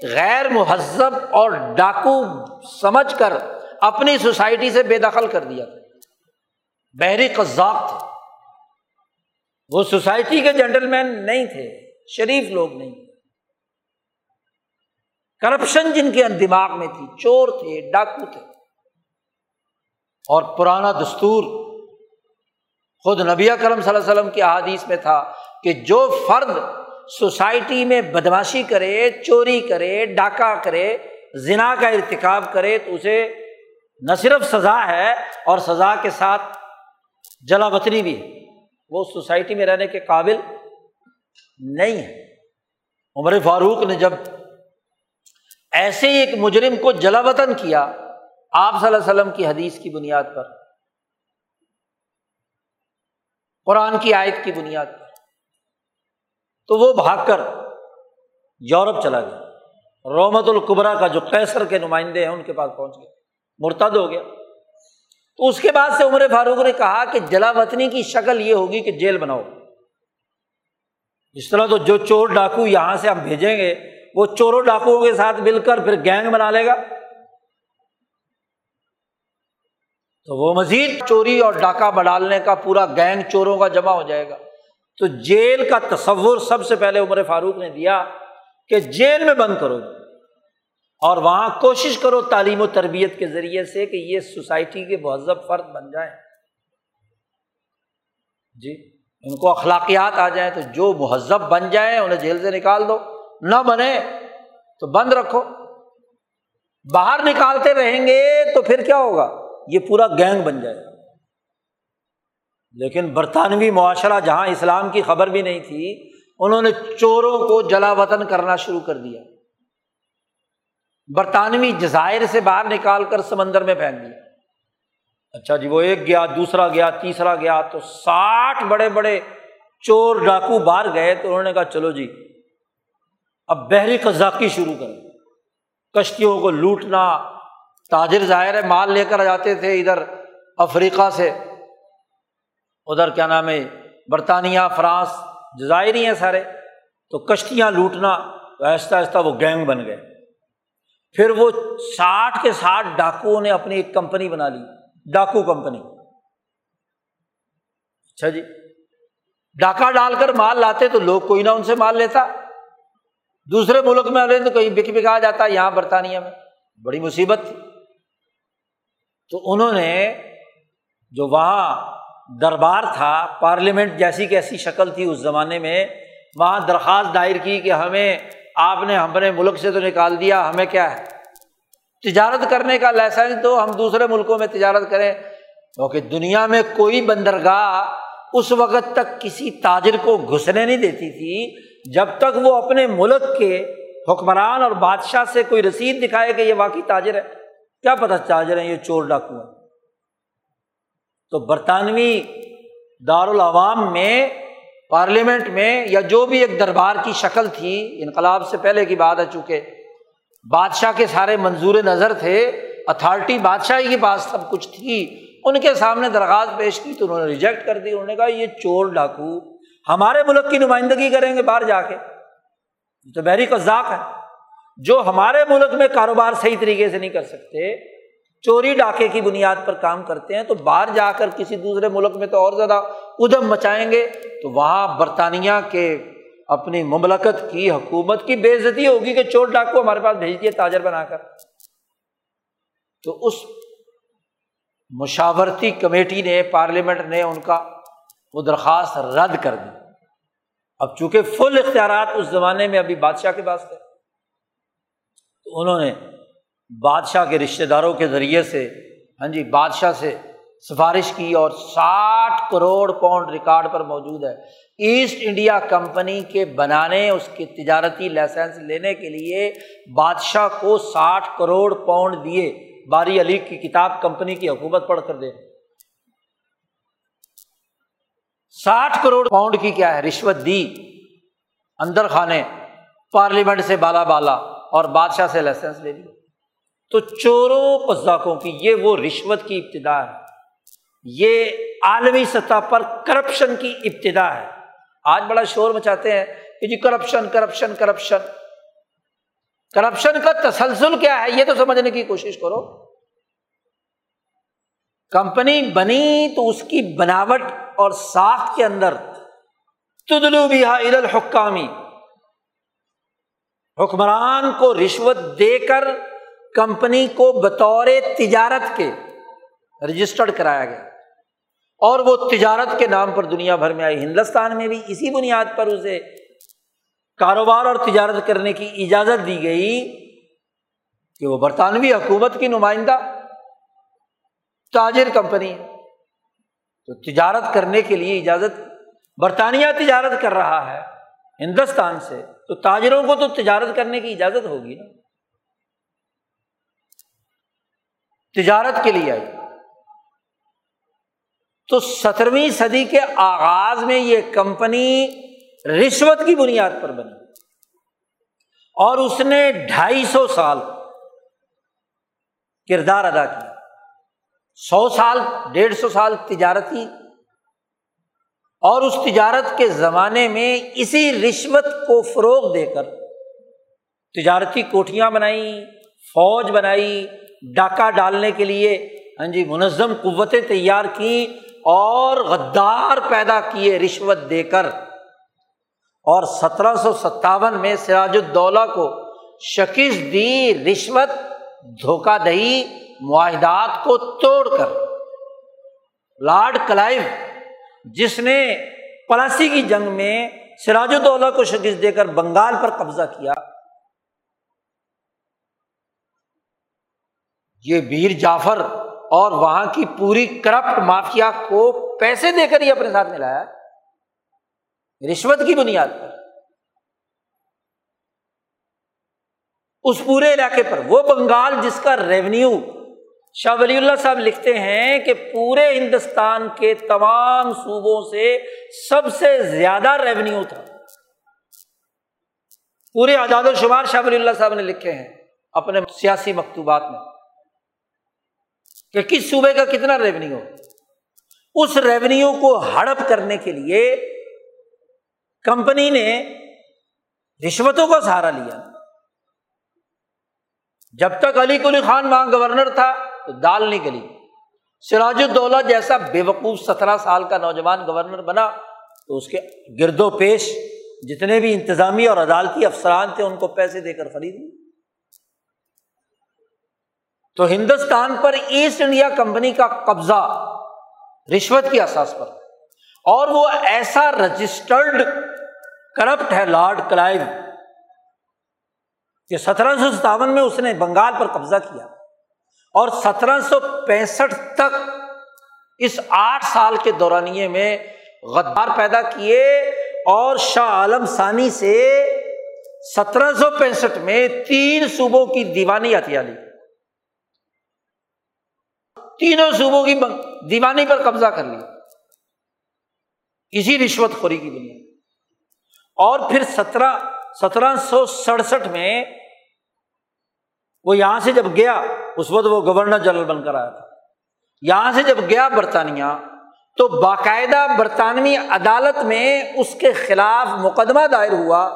غیر مہذب اور ڈاکو سمجھ کر اپنی سوسائٹی سے بے دخل کر دیا تھا۔ بحری قزاق تھے۔ وہ سوسائٹی کے جنٹل مین نہیں تھے، شریف لوگ نہیں کرپشن جن کے دماغ میں تھی، چور تھے، ڈاکو تھے۔ اور پرانا دستور خود نبی کرم صلی اللہ علیہ وسلم کی احادیث میں تھا کہ جو فرد سوسائٹی میں بدماشی کرے، چوری کرے، ڈاکہ کرے، زنا کا ارتکاب کرے، تو اسے نہ صرف سزا ہے اور سزا کے ساتھ جلا وطنی بھی ہے۔ وہ سوسائٹی میں رہنے کے قابل نہیں ہے۔ عمر فاروق نے جب ایسے ہی ایک مجرم کو جلا وطن کیا، آپ صلی اللہ علیہ وسلم کی حدیث کی بنیاد پر، قرآن کی آیت کی بنیاد پر، تو وہ بھاگ کر یورپ چلا گیا۔ رومت القبرا کا جو کیسر کے نمائندے ہیں، ان کے پاس پہنچ گیا مرتد ہو گیا۔ تو اس کے بعد سے عمر فاروق نے کہا کہ جلا وطنی کی شکل یہ ہوگی کہ جیل بناؤ۔ اس طرح تو جو چور ڈاکو یہاں سے ہم بھیجیں گے، وہ چوروں ڈاکوؤں کے ساتھ مل کر پھر گینگ بنا لے گا۔ تو وہ مزید چوری اور ڈاکہ بڈالنے کا پورا گینگ چوروں کا جمع ہو جائے گا۔ تو جیل کا تصور سب سے پہلے عمر فاروق نے دیا کہ جیل میں بند کرو۔ اور وہاں کوشش کرو تعلیم و تربیت کے ذریعے سے کہ یہ سوسائٹی کے مہذب فرد بن جائیں۔ جی ان کو اخلاقیات آ جائیں تو جو مہذب بن جائیں انہیں جیل سے نکال دو۔ نہ بنے تو بند رکھو۔ باہر نکالتے رہیں گے تو پھر کیا ہوگا؟ یہ پورا گینگ بن جائے لیکن برطانوی معاشرہ جہاں اسلام کی خبر بھی نہیں تھی، انہوں نے چوروں کو جلا وطن کرنا شروع کر دیا۔ برطانوی جزائر سے باہر نکال کر سمندر میں پھینک دیا۔ اچھا جی وہ ایک گیا، دوسرا گیا، تیسرا گیا، تو ساٹھ بڑے بڑے چور ڈاکو باہر گئے تو انہوں نے کہا، چلو جی اب بحری قزاقی شروع کر کشتیوں کو لوٹنا، تاجر ظاہر ہے، مال لے کر جاتے تھے ادھر افریقہ سے۔ ادھر کیا نام ہے، برطانیہ، فرانس جزائری ہیں سارے۔ تو کشتیاں لوٹنا، تو آہستہ آہستہ وہ گینگ بن گئے۔ پھر وہ ساٹھ کے ساٹھ ڈاکوؤں نے اپنی ایک کمپنی بنا لی، ڈاکو کمپنی۔ اچھا جی۔ ڈاکہ ڈال کر مال لاتے تو لوگ کوئی نہ ان سے مال لیتا۔ دوسرے ملک میں تو کہیں بک بکا جاتا، یہاں برطانیہ میں۔ بڑی مصیبت تھی۔ تو انہوں نے جو وہاں دربار تھا، پارلیمنٹ جیسی کیسی شکل تھی اس زمانے میں، وہاں درخواست دائر کی کہ ہمیں آپ نے اپنے ملک سے تو نکال دیا، ہمیں کیا ہے؟ تجارت کرنے کا لائسنس تو ہم دوسرے ملکوں میں تجارت کریں۔ کیونکہ دنیا میں کوئی بندرگاہ اس وقت تک کسی تاجر کو گھسنے نہیں دیتی تھی جب تک وہ اپنے ملک کے حکمران اور بادشاہ سے کوئی رسید دکھائے کہ یہ واقعی تاجر ہے۔ کیا پتا تاجر ہیں، یہ چور ڈاکو ہیں۔ تو برطانوی دارالعوام میں پارلیمنٹ میں یا جو بھی ایک دربار کی شکل تھی، انقلاب سے پہلے کی بات ہے، چونکہ بادشاہ کے سارے منظور نظر تھے، اتھارٹی بادشاہی کے پاس سب کچھ تھی، ان کے سامنے درخواست پیش کی تو انہوں نے ریجیکٹ کر دی، انہوں نے کہا یہ چور ڈاکو، ہمارے ملک کی نمائندگی کریں گے باہر جا کے۔ تو بحری کا ذاق ہے۔ جو ہمارے ملک میں کاروبار صحیح طریقے سے نہیں کر سکتے چوری ڈاکے کی بنیاد پر کام کرتے ہیں تو باہر جا کر کسی دوسرے ملک میں تو اور زیادہ ادم مچائیں گے تو وہاں برطانیہ کے اپنی مملکت کی حکومت کی بے عزتی ہوگی کہ چور ڈاکو ہمارے پاس بھیج دیے تاجر بنا کر۔ تو اس مشاورتی کمیٹی نے، پارلیمنٹ نے ان کا وہ درخواست رد کر دی۔ اب چونکہ فل اختیارات اس زمانے میں ابھی بادشاہ کے پاس تھے، تو انہوں نے بادشاہ کے رشتے داروں کے ذریعے سے ہاں جی بادشاہ سے سفارش کی اور ساٹھ کروڑ پاؤنڈ ریکارڈ پر موجود ہے۔ ایسٹ انڈیا کمپنی کے بنانے، اس کے تجارتی لائسنس لینے کے لیے بادشاہ کو ساٹھ کروڑ پاؤنڈ دیے۔ باری علی کی کتاب کمپنی کی حکومت پڑھ کر دے ساٹھ کروڑ پاؤنڈ کی کیا ہے؟ رشوت دی۔ اندر خانے، پارلیمنٹ سے بالا بالا اور بادشاہ سے لائسنس لے لی تو چوروں پزاکوں کی یہ وہ رشوت کی ابتدا ہے۔ یہ عالمی سطح پر کرپشن کی ابتدا ہے۔ آج بڑا شور مچاتے ہیں کہ جی کرپشن کرپشن کرپشن کرپشن کا تسلسل کیا ہے؟ یہ تو سمجھنے کی کوشش کرو۔ کمپنی بنی تو اس کی بناوٹ اور ساخت کے اندر تدلو بھی الحکامی۔ حکمران کو رشوت دے کر کمپنی کو بطور تجارت کے رجسٹرڈ کرایا گیا۔ اور وہ تجارت کے نام پر دنیا بھر میں آئی۔ ہندوستان میں بھی اسی بنیاد پر اسے کاروبار اور تجارت کرنے کی اجازت دی گئی کہ وہ برطانوی حکومت کی نمائندہ، تاجر کمپنی ہے۔ تو تجارت کرنے کے لیے اجازت، برطانیہ تجارت کر رہا ہے ہندوستان سے، تو تاجروں کو تو تجارت کرنے کی اجازت ہوگی نا۔ تجارت کے لیے آئی۔ تو سترویں صدی کے آغاز میں یہ کمپنی رشوت کی بنیاد پر بنی۔ اور اس نے ڈھائی سو سال کردار ادا کیا۔ سو سال، ڈیڑھ سو سال تجارتی اور اس تجارت کے زمانے میں اسی رشوت کو فروغ دے کر تجارتی کوٹیاں بنائی، فوج بنائی ڈاکہ ڈالنے کے لیے ہاں جی منظم قوتیں تیار کی اور غدار پیدا کیے رشوت دے کر۔ اور سترہ سو ستاون میں سراج الدولہ کو شکست دی، رشوت دھوکہ دہی معاہدات کو توڑ کر۔ لارڈ کلائیو، جس نے پلاسی کی جنگ میں سراج الدولہ کو شکست دے کر بنگال پر قبضہ کیا یہ بیر جعفر اور وہاں کی پوری کرپٹ مافیا کو پیسے دے کر ہی اپنے ساتھ ملایا۔ رشوت کی بنیاد پر۔ اس پورے علاقے پر۔ وہ بنگال جس کا ریونیو شاہ ولی اللہ صاحب لکھتے ہیں کہ پورے ہندوستان کے تمام صوبوں سے سب سے زیادہ ریونیو تھا۔ پورے آزاد و شمار شاہ ولی اللہ صاحب نے لکھے ہیں اپنے سیاسی مکتوبات میں۔ کہ کس صوبے کا کتنا ریونیو اس ریونیو کو ہڑپ کرنے کے لیے کمپنی نے رشوتوں کا سہارا لیا۔ جب تک علی کلی خان وہاں گورنر تھا تو دال نہیں گلی۔ سراج الدولہ جیسا بے وقوف سترہ سال کا نوجوان گورنر بنا تو اس کے گرد و پیش جتنے بھی انتظامی اور عدالتی افسران تھے ان کو پیسے دے کر خرید لی تو ہندوستان پر ایسٹ انڈیا کمپنی کا قبضہ رشوت کی اساس پر اور وہ ایسا رجسٹرڈ کرپٹ ہے لارڈ کلائیو کہ سترہ سو ستاون میں اس نے بنگال پر قبضہ کیا اور سترہ سو پینسٹھ تک اس آٹھ سال کے دورانیے میں غدار پیدا کیے اور شاہ عالم ثانی سے سترہ سو پینسٹھ میں تین صوبوں کی دیوانی ہتھیار لی۔ تینوں صوبوں کی دیوانی پر قبضہ کر لیا اسی رشوت خوری کی بنیاد اور پھر سترہ سترہ سو سڑسٹھ میں وہ یہاں سے جب گیا، اس وقت وہ گورنر جنرل بن کر آیا تھا۔ یہاں سے جب گیا برطانیہ، تو باقاعدہ برطانوی عدالت میں اس کے خلاف مقدمہ دائر ہوا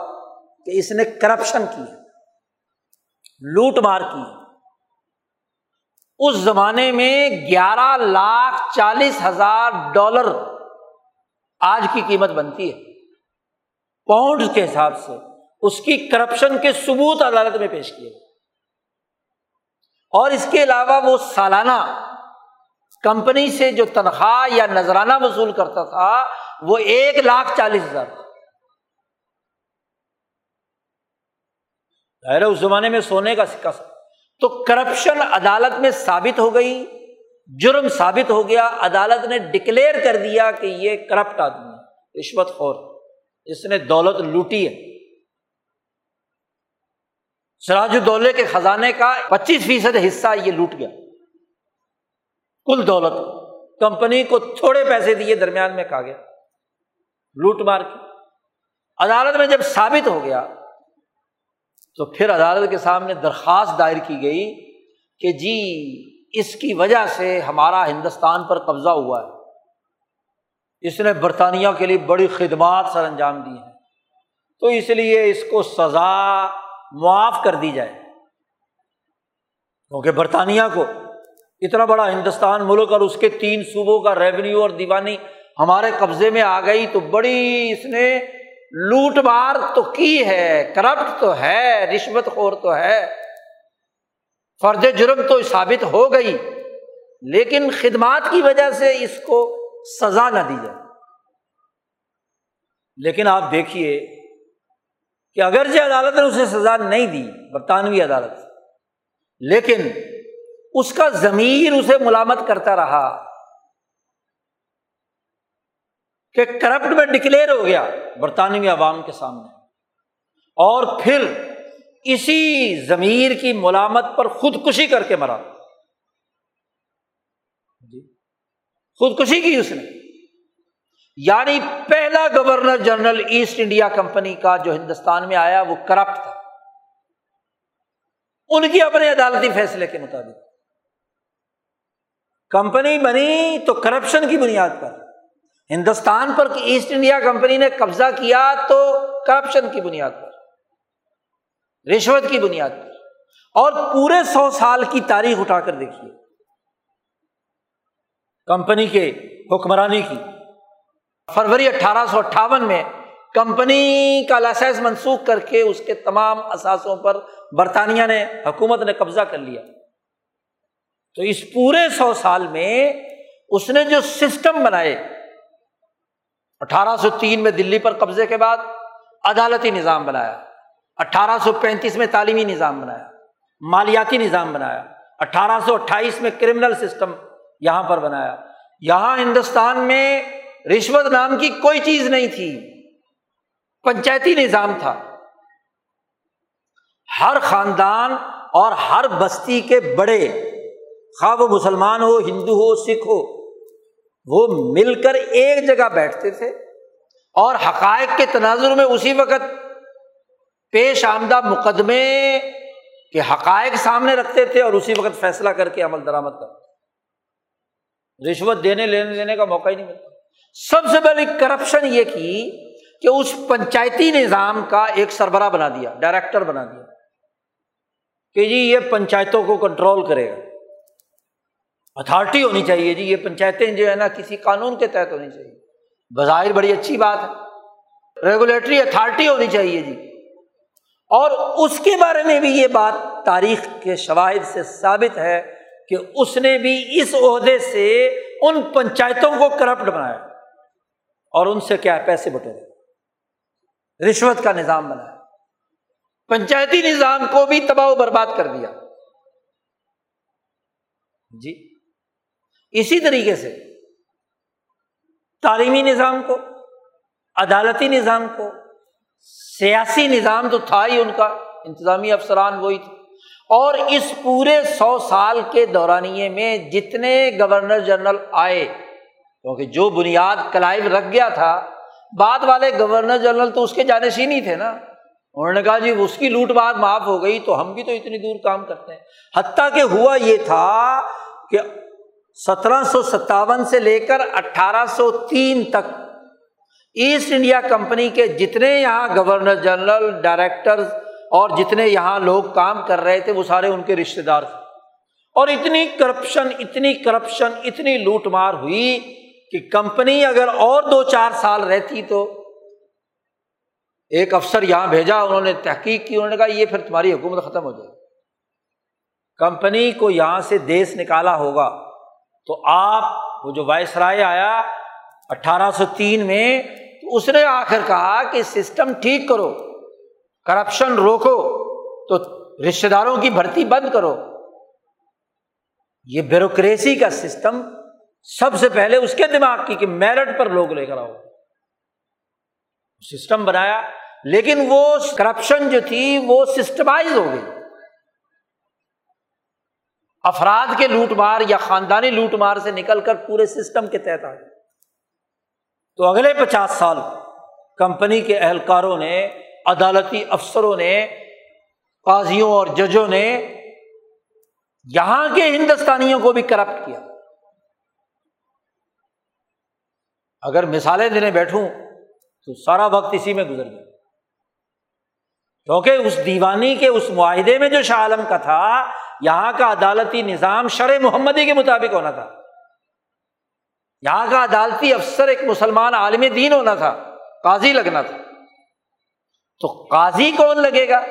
کہ اس نے کرپشن کی لوٹ مار کی اس زمانے میں گیارہ لاکھ چالیس ہزار ڈالر آج کی قیمت بنتی ہے۔ پاؤنڈ کے حساب سے اس کی کرپشن کے ثبوت عدالت میں پیش کیے اور اس کے علاوہ وہ سالانہ کمپنی سے جو تنخواہ یا نذرانہ وصول کرتا تھا، وہ ایک لاکھ چالیس ہزار۔ اس زمانے میں سونے کا سکہ تو کرپشن عدالت میں ثابت ہو گئی، جرم ثابت ہو گیا، عدالت نے ڈکلیئر کر دیا کہ یہ کرپٹ آدمی ہے، رشوت خور، جس نے دولت لوٹی ہے۔ سراج الدولے کے خزانے کا پچیس فیصد حصہ یہ لوٹ گیا۔ کل دولت، کمپنی کو تھوڑے پیسے دیے، درمیان میں کھا گیا، لوٹ مار کے عدالت میں جب ثابت ہو گیا تو پھر عدالت کے سامنے درخواست دائر کی گئی کہ جی اس کی وجہ سے ہمارا ہندوستان پر قبضہ ہوا ہے۔ اس نے برطانیہ کے لیے بڑی خدمات سر انجام دی ہیں۔ تو اس لیے اس کو سزا معاف کر دی جائے۔ کیونکہ برطانیہ کو اتنا بڑا ہندوستان ملک اور اس کے تین صوبوں کا ریونیو اور دیوانی ہمارے قبضے میں آ گئی تو بڑی اس نے لوٹ مار تو کی ہے؟ کرپٹ تو ہے، رشوت خور تو ہے۔ فرض جرم تو ثابت ہو گئی، لیکن خدمات کی وجہ سے اس کو سزا نہ دی جائے۔ لیکن آپ دیکھیے کہ اگر عدالت نے اسے سزا نہیں دی، برطانوی عدالت لیکن اس کا ضمیر اسے ملامت کرتا رہا۔ کہ کرپٹ میں ڈکلیئر ہو گیا برطانوی عوام کے سامنے۔ اور پھر اسی ضمیر کی ملامت پر خودکشی کر کے مرا۔ جی۔ خودکشی کی اس نے۔ یعنی پہلا governor general East India Company کا جو ہندوستان میں آیا وہ کرپٹ تھا۔ ان کی اپنے عدالتی فیصلے کے مطابق۔ کمپنی بنی تو کرپشن کی بنیاد پر۔ ہندوستان پر ایسٹ انڈیا کمپنی نے قبضہ کیا تو کرپشن کی بنیاد پر، رشوت کی بنیاد پر، اور پورے سو سال کی تاریخ اٹھا کر دیکھیے۔ کمپنی کے حکمرانی کی۔ فروری اٹھارہ سو اٹھاون میں کمپنی کا لائسنس منسوخ کر کے اس کے تمام اثاثوں پر برطانیہ نے، حکومت نے قبضہ کر لیا۔ تو اس پورے سو سال میں اس نے جو سسٹم بنائے اٹھارہ سو تین میں دلی پر قبضے کے بعد عدالتی نظام بنایا، اٹھارہ سو پینتیس میں تعلیمی نظام بنایا، مالیاتی نظام بنایا، اٹھارہ سو اٹھائیس میں کرمنل سسٹم یہاں پر بنایا۔ یہاں ہندوستان میں رشوت نام کی کوئی چیز نہیں تھی، پنچایتی نظام تھا۔ ہر خاندان اور ہر بستی کے بڑے، خواہ وہ مسلمان ہو، ہندو ہو، سکھ ہو وہ مل کر ایک جگہ بیٹھتے تھے اور حقائق کے تناظر میں اسی وقت پیش آمدہ مقدمے کے حقائق سامنے رکھتے تھے اور اسی وقت فیصلہ کر کے عمل درآمد کرتے رشوت دینے، لینے لینے کا موقع ہی نہیں ملتا۔ سب سے بڑی کرپشن یہ کی کہ اس پنچایتی نظام کا ایک سربراہ بنا دیا ڈائریکٹر بنا دیا کہ جی یہ پنچایتوں کو کنٹرول کرے گا۔ اتھارٹی ہونی چاہیے جی یہ پنچایتیں جو ہے نا، کسی قانون کے تحت ہونی چاہیے۔ بظاہر بڑی اچھی بات ہے۔ ریگولیٹری اتھارٹی ہونی چاہیے جی۔ اور اس کے بارے میں بھی یہ بات تاریخ کے شواہد سے ثابت ہے کہ اس نے بھی اس عہدے سے ان پنچایتوں کو کرپٹ بنایا۔ اور ان سے کیا ہے؟ پیسے بٹورے رشوت کا نظام بنایا۔ پنچایتی نظام کو بھی تباہ و برباد کر دیا۔ جی۔ اسی طریقے سے تعلیمی نظام کو، عدالتی نظام کو، سیاسی نظام تو تھا ہی ان کا انتظامی افسران وہی تھے۔ اور اس پورے سو سال کے دورانیے میں جتنے گورنر جنرل آئے، کیونکہ جو بنیاد کلائب رکھ گیا تھا، بعد والے گورنر جنرل تو اس کے جانشین ہی تھے نا۔ انہوں نے کہا جی اس کی لوٹ مار معاف ہو گئی تو ہم بھی تو اتنی دور کام کرتے ہیں۔ حتیٰ کہ ہوا یہ تھا کہ سترہ سو ستاون سے لے کر اٹھارہ سو تین تک ایسٹ انڈیا کمپنی کے جتنے یہاں گورنر جنرل ڈائریکٹر اور جتنے یہاں لوگ کام کر رہے تھے، وہ سارے ان کے رشتے دار تھے۔ اور اتنی کرپشن اتنی کرپشن، اتنی لوٹ مار ہوئی کہ کمپنی اگر اور دو چار سال رہتی تو ایک افسر یہاں بھیجا، انہوں نے تحقیق کی، انہوں نے کہا یہ پھر تمہاری حکومت ختم ہو جائے کمپنی کو یہاں سے دیس نکالا ہوگا۔ تو آپ وہ جو وائس رائے آیا اٹھارہ سو تین میں، تو اس نے آخر کہا کہ سسٹم ٹھیک کرو، کرپشن روکو، تو رشتے داروں کی بھرتی بند کرو۔ یہ بیوروکریسی کا سسٹم سب سے پہلے اس کے دماغ کی کہ میرٹ پر لوگ لے کر آؤ۔ سسٹم بنایا، لیکن وہ کرپشن جو تھی وہ سسٹمائز ہو گئی۔ افراد کے لوٹ مار یا خاندانی لوٹ مار سے نکل کر پورے سسٹم کے تحت آ گئے۔ تو اگلے پچاس سال کمپنی کے اہلکاروں نے، عدالتی افسروں نے، قاضیوں اور ججوں نے یہاں کے ہندوستانیوں کو بھی کرپٹ کیا۔ اگر مثالیں دینے بیٹھوں تو سارا وقت اسی میں گزر گیا۔ کیونکہ اس دیوانی کے، اس معاہدے میں جو شاہ عالم کا تھا یہاں کا عدالتی نظام شرح محمدی کے مطابق ہونا تھا۔ یہاں کا عدالتی افسر ایک مسلمان عالم دین ہونا تھا، قاضی لگنا تھا۔ تو قاضی کون لگے گا؟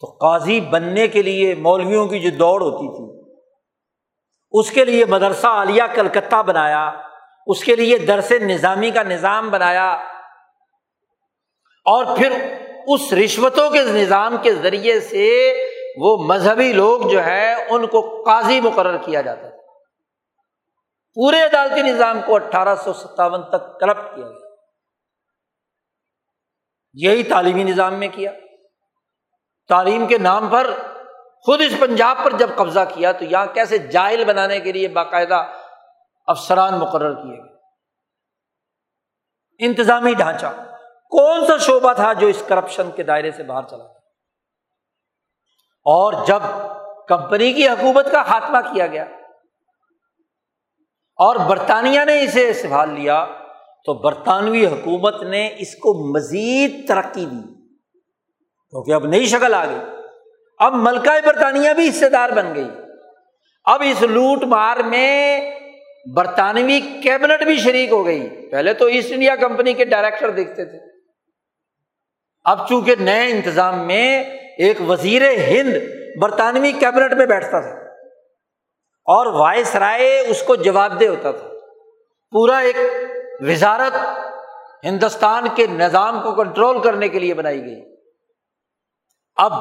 تو قاضی بننے کے لیے مولویوں کی جو دوڑ ہوتی تھی، اس کے لیے مدرسہ عالیہ کلکتہ بنایا، اس کے لیے درس نظامی کا نظام بنایا۔ اور پھر اس رشوتوں کے نظام کے ذریعے سے وہ مذہبی لوگ جو ہے ان کو قاضی مقرر کیا جاتا تھا پورے عدالتی نظام کو اٹھارہ سو ستاون تک کرپٹ کیا گیا۔ یہی تعلیمی نظام میں کیا۔ تعلیم کے نام پر خود اس پنجاب پر جب قبضہ کیا تو یہاں کیسے جائل بنانے کے لیے باقاعدہ افسران مقرر کیے گئے۔ انتظامی ڈھانچہ۔ کون سا شعبہ تھا جو اس کرپشن کے دائرے سے باہر چلا اور جب کمپنی کی حکومت کا خاتمہ کیا گیا اور برطانیہ نے اسے سنبھال لیا، تو برطانوی حکومت نے اس کو مزید ترقی دی۔ کیونکہ اب نئی شکل آ گئی۔ اب ملکہ برطانیہ بھی حصے دار بن گئی۔ اب اس لوٹ مار میں برطانوی کیبنٹ بھی شریک ہو گئی۔ پہلے تو ایسٹ انڈیا کمپنی کے ڈائریکٹر دیکھتے تھے۔ اب چونکہ نئے انتظام میں ایک وزیر ہند برطانوی کیبنٹ میں بیٹھتا تھا اور وائس رائے اس کو جواب دہ ہوتا تھا۔ پورا ایک وزارت ہندوستان کے نظام کو کنٹرول کرنے کے لیے بنائی گئی۔ اب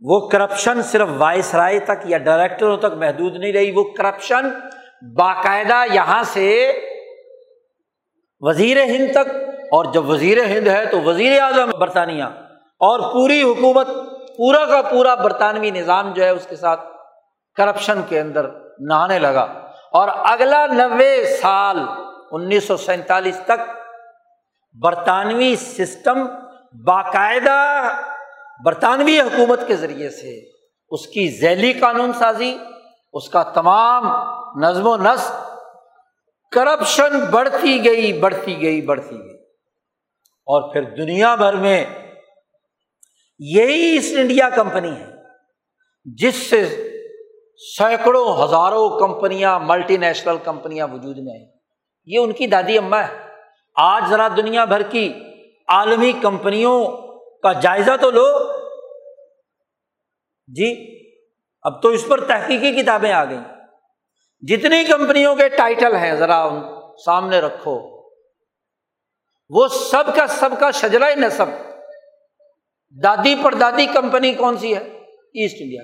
وہ کرپشن صرف وائس رائے تک یا ڈائریکٹروں تک محدود نہیں رہی، وہ کرپشن باقاعدہ یہاں سے وزیر ہند تک اور جب وزیر ہند ہے تو وزیر اعظم برطانیہ اور پوری حکومت پورا کا پورا برطانوی نظام جو ہے اس کے ساتھ کرپشن کے اندر نہانے لگا اور اگلا نوے سال انیس سو سینتالیس تک برطانوی سسٹم باقاعدہ برطانوی حکومت کے ذریعے سے اس کی ذیلی قانون سازی، اس کا تمام نظم و نسق کرپشن بڑھتی گئی بڑھتی گئی بڑھتی گئی۔ اور پھر دنیا بھر میں یہی ایسٹ انڈیا کمپنی ہے، جس سے سینکڑوں ہزاروں کمپنیاں ملٹی نیشنل کمپنیاں وجود میں آئیں۔ یہ ان کی دادی اماں ہے۔ آج ذرا دنیا بھر کی عالمی کمپنیوں کا جائزہ تو لو۔ جی اب تو اس پر تحقیقی کتابیں آ گئیں۔ جتنی کمپنیوں کے ٹائٹل ہیں، ذرا ان سامنے رکھو۔ وہ سب کا سب کا شجرا نصب۔ دادی پر دادی کمپنی کون سی ہے؟ East India.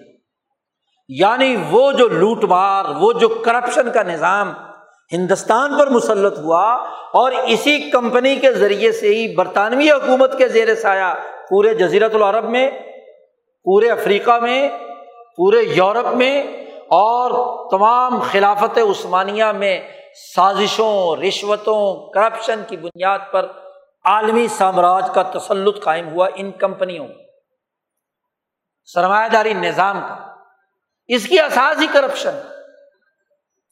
یعنی وہ جو لوٹ مار، وہ جو کرپشن کا نظام ہندوستان پر مسلط ہوا اور اسی کمپنی کے ذریعے سے ہی برطانوی حکومت کے زیر سایہ پورے جزیرت العرب میں، پورے افریقہ میں، پورے یورپ میں اور تمام خلافت عثمانیہ میں سازشوں، رشوتوں کرپشن کی بنیاد پر عالمی سامراج کا تسلط قائم ہوا ان کمپنیوں سرمایہ داری نظام کا۔ اس کی اساس ہی کرپشن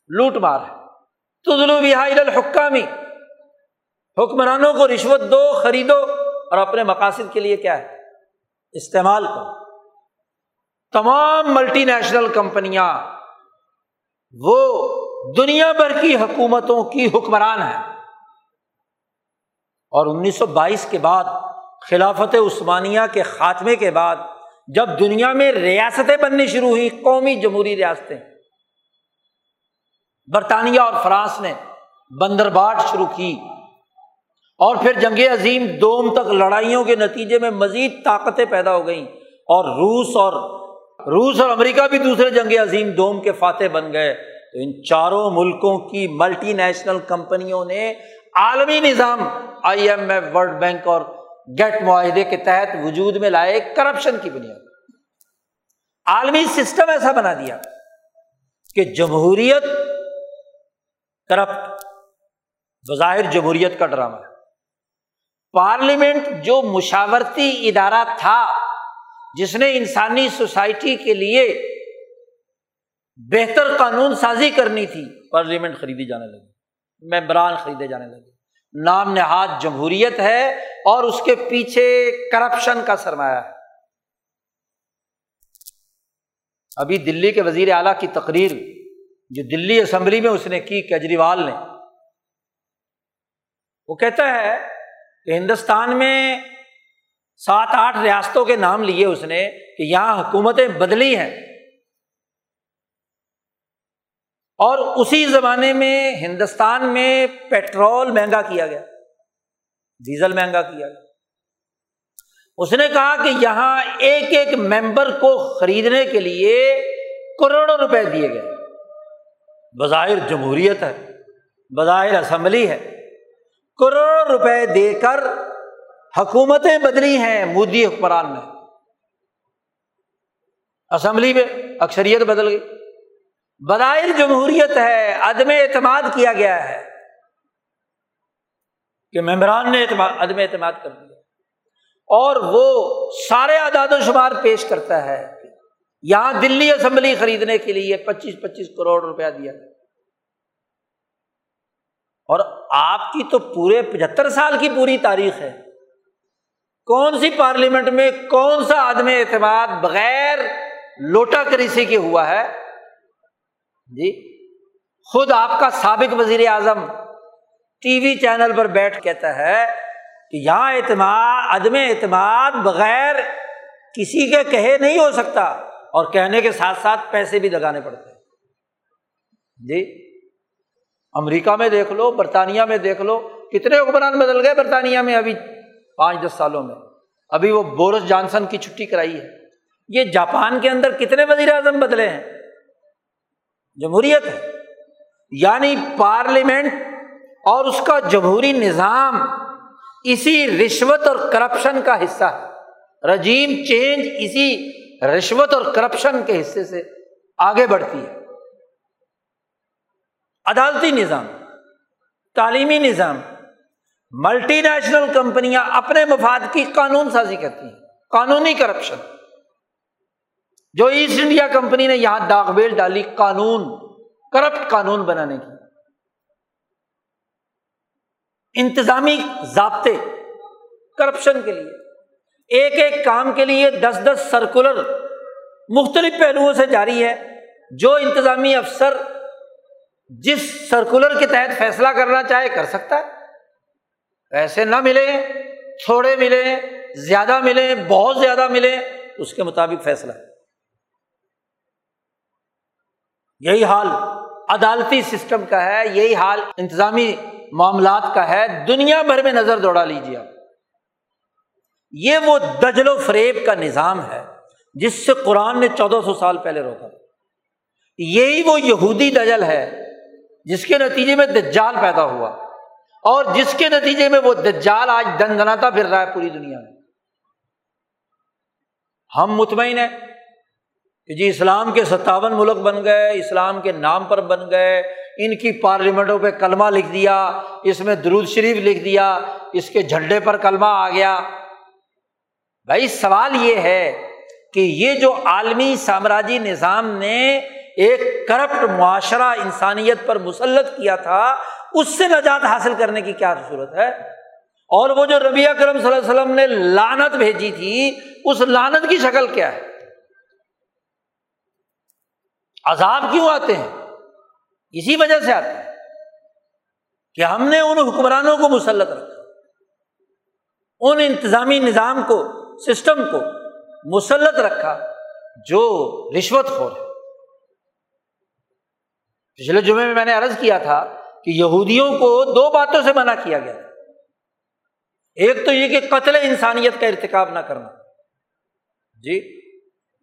لوٹ مار ہے۔ تدلو الحکامی حکمرانوں کو رشوت دو، خریدو اور اپنے مقاصد کے لیے کیا ہے؟ استعمال کرو۔ تمام ملٹی نیشنل کمپنیاں، وہ دنیا بھر کی حکومتوں کی حکمران ہیں۔ اور انیس سو بائیس کے بعد، خلافت عثمانیہ کے خاتمے کے بعد، جب دنیا میں ریاستیں بننی شروع ہوئی قومی جمہوری ریاستیں۔ برطانیہ اور فرانس نے بندرباٹ شروع کی۔ اور پھر جنگ عظیم دوم تک لڑائیوں کے نتیجے میں مزید طاقتیں پیدا ہو گئیں۔ اور روس اور روس اور امریکہ بھی دوسرے جنگ عظیم دوم کے فاتح بن گئے۔ تو ان چاروں ملکوں کی ملٹی نیشنل کمپنیوں نے عالمی نظام I M F, World Bank اور گیٹ معاہدے کے تحت وجود میں لائے کرپشن کی بنیاد۔ عالمی سسٹم ایسا بنا دیا کہ جمہوریت کرپٹ، بظاہر جمہوریت کا ڈرامہ۔ پارلیمنٹ جو مشاورتی ادارہ تھا، جس نے انسانی سوسائٹی کے لیے بہتر قانون سازی کرنی تھی، پارلیمنٹ خریدی جانے لگی، ممبران خریدے جانے لگے۔ نام نہاد جمہوریت ہے اور اس کے پیچھے کرپشن کا سرمایہ ہے۔ ابھی دلی کے وزیر اعلیٰ کی تقریر، جو دلی اسمبلی میں اس نے کی، کیجریوال نے، وہ کہتا ہے کہ ہندوستان میں سات آٹھ ریاستوں کے نام لیے اس نے کہ یہاں حکومتیں بدلی ہیں۔ اور اسی زمانے میں ہندوستان میں پیٹرول مہنگا کیا گیا، ڈیزل مہنگا کیا گیا۔ اس نے کہا کہ یہاں ایک ایک ممبر کو خریدنے کے لیے کروڑوں روپے دیے گئے۔ بظاہر جمہوریت ہے، بظاہر اسمبلی ہے۔ کروڑوں روپے دے کر حکومتیں بدلی ہیں مودی حکمران میں اسمبلی میں اکثریت بدل گئی۔ بدائر جمہوریت ہے، عدم اعتماد کیا گیا ہے۔ کہ ممبران نے اعتماد، عدم اعتماد کر دیا۔ اور وہ سارے اعداد و شمار پیش کرتا ہے۔ یہاں دلی اسمبلی خریدنے کے لیے پچیس پچیس کروڑ روپیہ دیا۔ اور آپ کی تو پورے پچہتر سال کی پوری تاریخ ہے۔ کون سی پارلیمنٹ میں کون سا عدم اعتماد بغیر لوٹا کریسی کے ہوا ہے؟ جی؟ خود آپ کا سابق وزیر اعظم ٹی وی چینل پر بیٹھ کہتا ہے کہ یہاں اعتماد، عدم اعتماد بغیر کسی کے کہے نہیں ہو سکتا اور کہنے کے ساتھ ساتھ پیسے بھی لگانے پڑتے ہیں۔ جی؟ امریکہ میں دیکھ لو، برطانیہ میں دیکھ لو، کتنے حکمران بدل گئے برطانیہ میں ابھی پانچ دس سالوں میں۔ ابھی وہ بورس جانسن کی چھٹی کرائی ہے۔ یہ جاپان کے اندر کتنے وزیر اعظم بدلے ہیں؟ جمہوریت ہے۔ یعنی پارلیمنٹ اور اس کا جمہوری نظام اسی رشوت اور کرپشن کا حصہ ہے۔ رجیم چینج اسی رشوت اور کرپشن کے حصے سے آگے بڑھتی ہے۔ عدالتی نظام، تعلیمی نظام، ملٹی نیشنل کمپنیاں اپنے مفاد کی قانون سازی کرتی ہیں۔ قانونی کرپشن۔ جو ایسٹ انڈیا کمپنی نے یہاں داغ بیل ڈالی قانون، کرپٹ قانون بنانے کی۔ انتظامی ضابطے کرپشن کے لیے، ایک ایک کام کے لیے دس دس سرکولر مختلف پہلوؤں سے جاری ہے۔ جو انتظامی افسر جس سرکولر کے تحت فیصلہ کرنا چاہے کر سکتا ہے۔ پیسے نہ ملے تھوڑے ملے زیادہ ملے بہت زیادہ ملے اس کے مطابق فیصلہ۔ یہی حال عدالتی سسٹم کا ہے، یہی حال انتظامی معاملات کا ہے۔ دنیا بھر میں نظر دوڑا لیجیے آپ۔ یہ وہ دجل و فریب کا نظام ہے جس سے قرآن نے چودہ سو سال پہلے روکا۔ یہی وہ یہودی دجل ہے جس کے نتیجے میں دجال پیدا ہوا۔ اور جس کے نتیجے میں وہ دجال آج دن دناتا پھر رہا ہے پوری دنیا میں۔ ہم مطمئن ہیں کہ جی اسلام کے ستاون ملک بن گئے، اسلام کے نام پر بن گئے، ان کی پارلیمنٹوں پہ کلمہ لکھ دیا، اس میں درود شریف لکھ دیا، اس کے جھنڈے پر کلمہ آ گیا۔ بھائی، سوال یہ ہے کہ یہ جو عالمی سامراجی نظام نے ایک کرپٹ معاشرہ انسانیت پر مسلط کیا تھا، اس سے نجات حاصل کرنے کی کیا ضرورت ہے؟ اور وہ جو ربیہ کرم صلی اللہ علیہ وسلم نے لانت بھیجی تھی، اس لانت کی شکل کیا ہے؟ عذاب کیوں آتے ہیں؟ اسی وجہ سے آتے ہیں کہ ہم نے ان حکمرانوں کو مسلط رکھا۔ ان انتظامی نظام کو، سسٹم کو مسلط رکھا جو رشوت خور ہے۔ پچھلے جمعے میں میں نے عرض کیا تھا کہ یہودیوں کو دو باتوں سے منع کیا گیا۔ ایک تو یہ کہ قتل انسانیت کا ارتکاب نہ کرنا۔ جی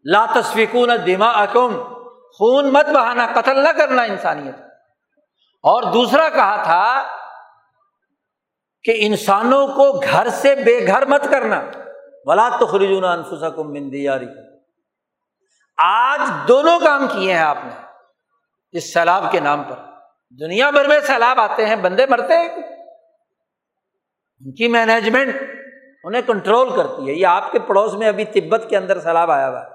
لا تصفیقون دما اکم خون مت بہانا، قتل نہ کرنا انسانیت۔ اور دوسرا کہا تھا کہ انسانوں کو گھر سے بے گھر مت کرنا۔ بلا تو خریجون انفسا کو مندیاری آج دونوں کام کیے ہیں آپ نے، اس سیلاب کے نام پر۔ دنیا بھر میں سیلاب آتے ہیں، بندے مرتے ہیں۔ ان کی مینجمنٹ انہیں کنٹرول کرتی ہے۔ یہ آپ کے پڑوس میں ابھی تبت کے اندر سیلاب آیا ہوا ہے۔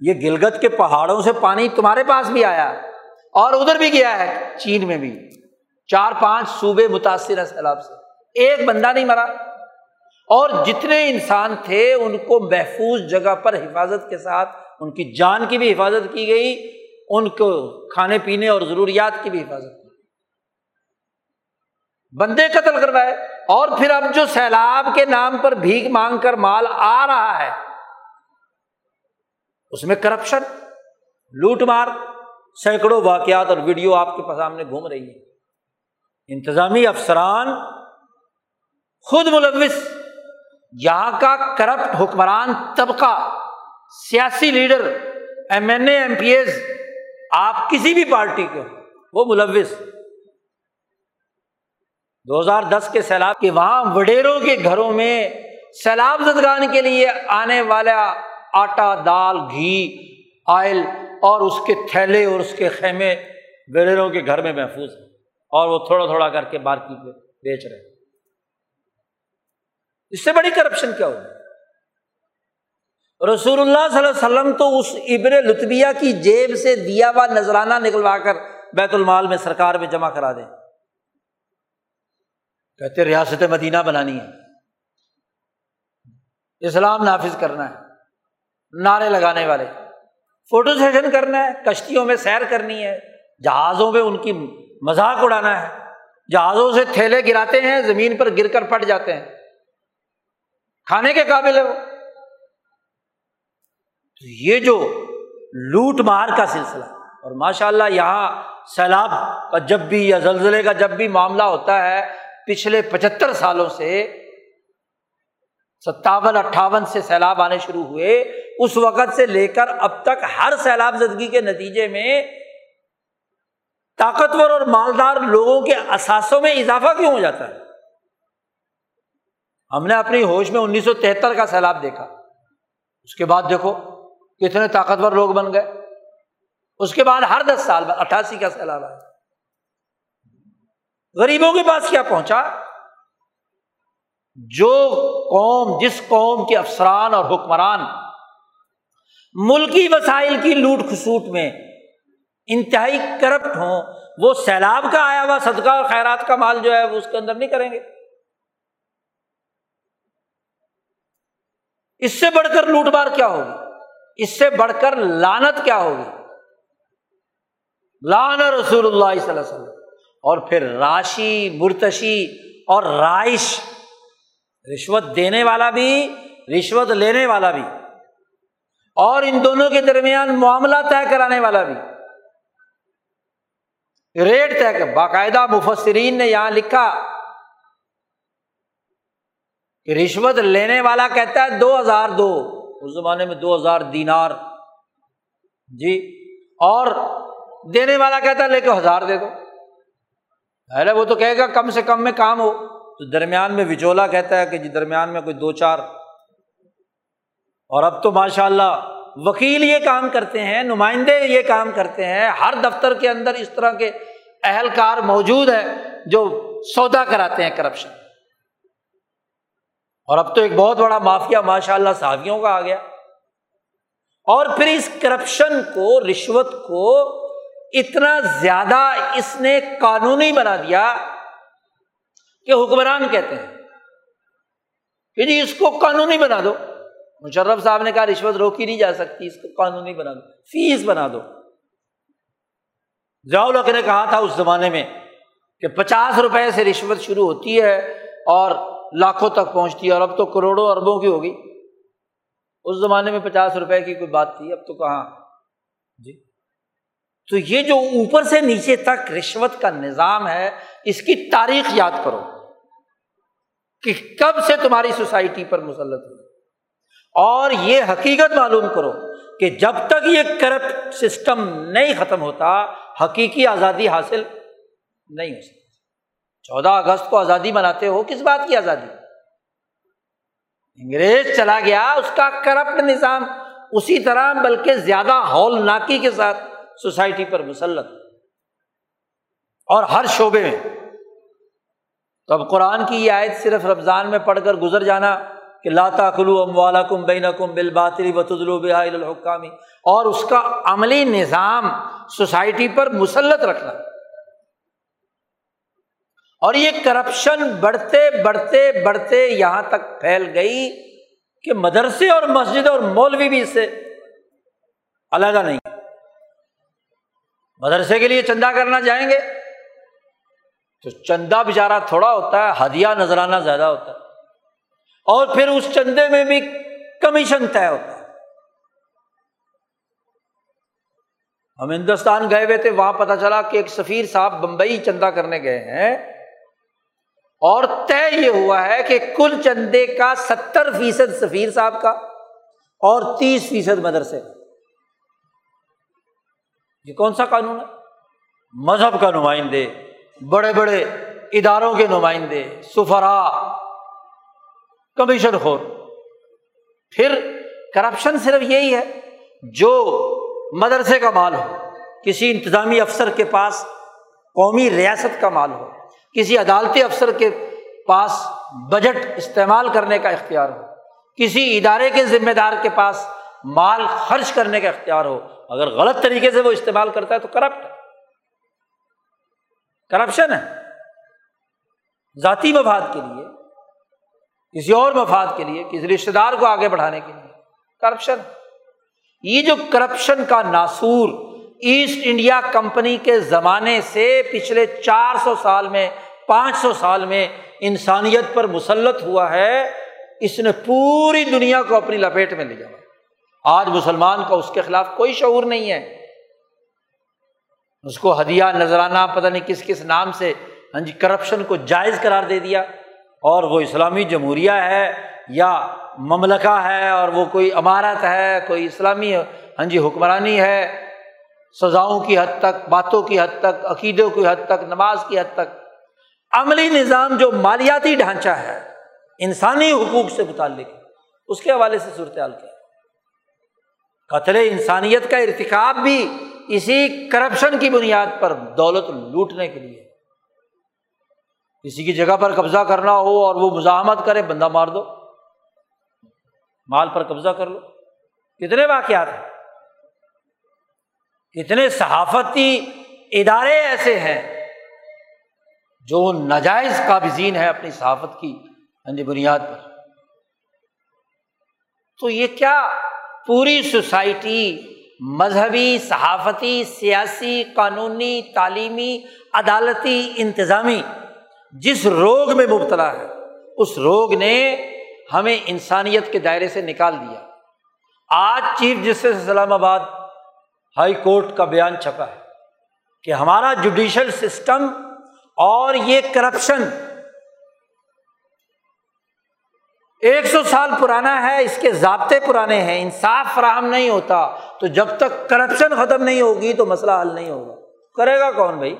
یہ گلگت کے پہاڑوں سے پانی تمہارے پاس بھی آیا اور ادھر بھی گیا ہے، چین میں بھی۔ چار پانچ صوبے متاثر ہیں سیلاب سے۔ ایک بندہ نہیں مرا۔ اور جتنے انسان تھے، ان کو محفوظ جگہ پر حفاظت کے ساتھ، ان کی جان کی بھی حفاظت کی گئی، ان کو کھانے پینے اور ضروریات کی بھی حفاظت کی۔ بندے قتل کروائے اور پھر اب جو سیلاب کے نام پر بھیک مانگ کر مال آ رہا ہے اس میں کرپشن لوٹ مار، سینکڑوں واقعات اور ویڈیو آپ کے سامنے گھوم رہی ہے انتظامی افسران خود ملوث، یہاں کا کرپٹ حکمران طبقہ، سیاسی leader, M N A, M P s, آپ کسی بھی پارٹی کے وہ ملوث۔ دو ہزار دس کے سیلاب کے وہاں وڈیروں کے گھروں میں سیلاب زدگان کے لیے آنے والا آٹا، دال، گھی، آئل اور اس کے تھیلے اور اس کے خیمے وڈیروں کے گھر میں محفوظ ہیں اور وہ تھوڑا تھوڑا کر کے مارکیٹ میں بیچ رہے ہیں۔ اس سے بڑی کرپشن کیا ہوگی؟ رسول اللہ صلی اللہ علیہ وسلم تو اس ابر لطبیہ کی جیب سے دیا ہوا نذرانہ نکلوا کر بیت المال میں سرکار میں جمع کرا دیں۔ کہتے ریاست مدینہ بنانی ہے۔ اسلام نافذ کرنا ہے۔ نعرے لگانے والے۔ فوٹو سیشن کرنا ہے، کشتیوں میں سیر کرنی ہے، جہازوں میں ان کی مذاق اڑانا ہے۔ جہازوں سے تھیلے گراتے ہیں، زمین پر گر کر پٹ جاتے ہیں۔ کھانے کے قابل ہے وہ۔ تو یہ جو لوٹ مار کا سلسلہ، اور ماشاء اللہ یہاں سیلاب کا جب بھی یا زلزلے کا جب بھی معاملہ ہوتا ہے، پچھلے پچہتر سالوں سے ستاون، اٹھاون سے سیلاب آنے شروع ہوئے۔ اس وقت سے لے کر اب تک ہر سیلاب زدگی کے نتیجے میں طاقتور اور مالدار لوگوں کے اثاثوں میں اضافہ کیوں ہو جاتا ہے؟ ہم نے اپنی ہوش میں انیس سو تہتر کا سیلاب دیکھا۔ اس کے بعد دیکھو کتنے طاقتور لوگ بن گئے۔ اس کے بعد ہر دس سال بعد اٹھاسی کا سیلاب آیا۔ غریبوں کے پاس کیا پہنچا؟ جو قوم، جس قوم کے افسران اور حکمران ملکی وسائل کی لوٹ کھسوٹ میں انتہائی کرپٹ ہوں۔ وہ سیلاب کا آیا ہوا صدقہ اور خیرات کا مال جو ہے وہ اس کے اندر نہیں کریں گے۔ اس سے بڑھ کر لوٹ مار کیا ہوگی؟ اس سے بڑھ کر لانت کیا ہوگی؟ لان رسول اللہ صلی اللہ علیہ وسلم۔ اور پھر راشی، مرتشی اور رائش۔ رشوت دینے والا بھی، رشوت لینے والا بھی۔ اور ان دونوں کے درمیان معاملہ طے کرانے والا بھی۔ ریٹ طے کر، باقاعدہ مفسرین نے یہاں لکھا کہ رشوت لینے والا کہتا ہے دو ہزار دو، اس زمانے میں دو ہزار دینار۔ جی اور دینے والا کہتا ہے لے کے ہزار دے دو۔ ارے وہ تو کہے گا کم سے کم میں کام ہو۔ تو درمیان میں وچولا کہتا ہے کہ جی درمیان میں کوئی دو چار اور اب تو ماشاء اللہ وکیل یہ کام کرتے ہیں، نمائندے یہ کام کرتے ہیں، ہر دفتر کے اندر اس طرح کے اہلکار موجود ہے جو سودا کراتے ہیں کرپشن۔ اور اب تو ایک بہت بڑا مافیا ماشاء اللہ صحافیوں کا آ گیا۔ اور پھر اس کرپشن کو، رشوت کو اتنا زیادہ اس نے قانونی بنا دیا کہ حکمران کہتے ہیں کہ جی اس کو قانونی بنا دو۔ مشرف صاحب نے کہا رشوت روکی نہیں جا سکتی، اس کو قانونی بنا دو، فیس بنا دو۔ ضیاء نے کہا تھا اس زمانے میں کہ پچاس روپئے سے رشوت شروع ہوتی ہے اور لاکھوں تک پہنچتی ہے اور اب تو کروڑوں اربوں کی ہوگی۔ اس زمانے میں پچاس روپے کی کوئی بات تھی، اب تو کہاں؟ جی۔ تو یہ جو اوپر سے نیچے تک رشوت کا نظام ہے، اس کی تاریخ یاد کرو کہ کب سے تمہاری سوسائٹی پر مسلط ہوئی۔ اور یہ حقیقت معلوم کرو کہ جب تک یہ کرپٹ سسٹم نہیں ختم ہوتا، حقیقی آزادی حاصل نہیں ہو سکتی۔ چودہ اگست کو آزادی مناتے ہو، کس بات کی آزادی؟ انگریز چلا گیا، اس کا کرپٹ نظام۔ اسی طرح بلکہ زیادہ ہول ناکی کے ساتھ سوسائٹی پر مسلط۔ اور ہر شعبے میں۔ تو اب قرآن کی یہ آیت صرف رمضان میں پڑھ کر گزر جانا کہ لاتا کلو ام والا کم بین کم بل باتری بتلو الحکامی اور اس کا عملی نظام سوسائٹی پر مسلط رکھنا۔ اور یہ کرپشن بڑھتے بڑھتے بڑھتے یہاں تک پھیل گئی کہ مدرسے اور مسجد اور مولوی بھی اس سے علیحدہ نہیں۔ مدرسے کے لیے چندہ کرنا جائیں گے تو چندہ بےچارا تھوڑا ہوتا ہے، ہدیہ نذرانہ زیادہ ہوتا ہے۔ اور پھر اس چندے میں بھی کمیشن طے ہوتا ہے۔ ہم ہندوستان گئے ہوئے تھے، وہاں پتا چلا کہ ایک سفیر صاحب بمبئی چندہ کرنے گئے ہیں۔ اور طے یہ ہوا ہے کہ کل چندے کا ستر فیصد سفیر صاحب کا اور تیس فیصد مدرسے یہ کون سا قانون ہے؟ مذہب کا نمائندے، بڑے بڑے اداروں کے نمائندے سفرا کمیشن خور۔ پھر کرپشن صرف یہی ہے، جو مدرسے کا مال ہو، کسی انتظامی افسر کے پاس قومی ریاست کا مال ہو، کسی عدالتی افسر کے پاس بجٹ استعمال کرنے کا اختیار ہو، کسی ادارے کے ذمہ دار کے پاس مال خرچ کرنے کا اختیار ہو، اگر غلط طریقے سے وہ استعمال کرتا ہے تو کرپٹ کرپشن ہے۔ ذاتی مفاد کے لیے کسی اور مفاد کے لیے، کسی رشتے دار کو آگے بڑھانے کے لیے۔ کرپشن یہ جو کرپشن کا ناسور ایسٹ انڈیا کمپنی کے زمانے سے پچھلے چار سو سال میں، پانچ سو سال میں انسانیت پر مسلط ہوا ہے، اس نے پوری دنیا کو اپنی لپیٹ میں لے جایا۔ آج مسلمان کا اس کے خلاف کوئی شعور نہیں ہے۔ اس کو ہدیہ نذرانہ، پتہ نہیں کس کس نام سے ہاں جی کرپشن کو جائز قرار دے دیا۔ اور وہ اسلامی جمہوریہ ہے یا مملکہ ہے اور وہ کوئی عمارت ہے، کوئی اسلامی ہاں جی حکمرانی ہے، سزاؤں کی حد تک، باتوں کی حد تک، عقیدوں کی حد تک، نماز کی حد تک۔ عملی نظام جو مالیاتی ڈھانچہ ہے، انسانی حقوق سے متعلق، اس کے حوالے سے صورتحال کیا؟ قتل انسانیت کا ارتقاب بھی اسی کرپشن کی بنیاد پر دولت لوٹنے کے لیے۔ کسی کی جگہ پر قبضہ کرنا ہو اور وہ مزاحمت کرے، بندہ مار دو۔ مال پر قبضہ کر لو۔ کتنے واقعات ہیں۔ کتنے صحافتی ادارے ایسے ہیں جو ناجائز قابضین ہے اپنی صحافت کی بنیاد پر۔ تو یہ کیا پوری سوسائٹی، مذہبی، صحافتی، سیاسی، قانونی، تعلیمی، عدالتی، انتظامی جس روگ میں مبتلا ہے، اس روگ نے ہمیں انسانیت کے دائرے سے نکال دیا۔ آج چیف جسٹس اسلام آباد ہائی کورٹ کا بیان چھپا ہے کہ ہمارا جوڈیشل سسٹم اور یہ کرپشن ایک سو سال پرانا ہے، اس کے ضابطے پرانے ہیں، انصاف فراہم نہیں ہوتا تو جب تک کرپشن ختم نہیں ہوگی تو مسئلہ حل نہیں ہوگا۔ کرے گا کون بھائی؟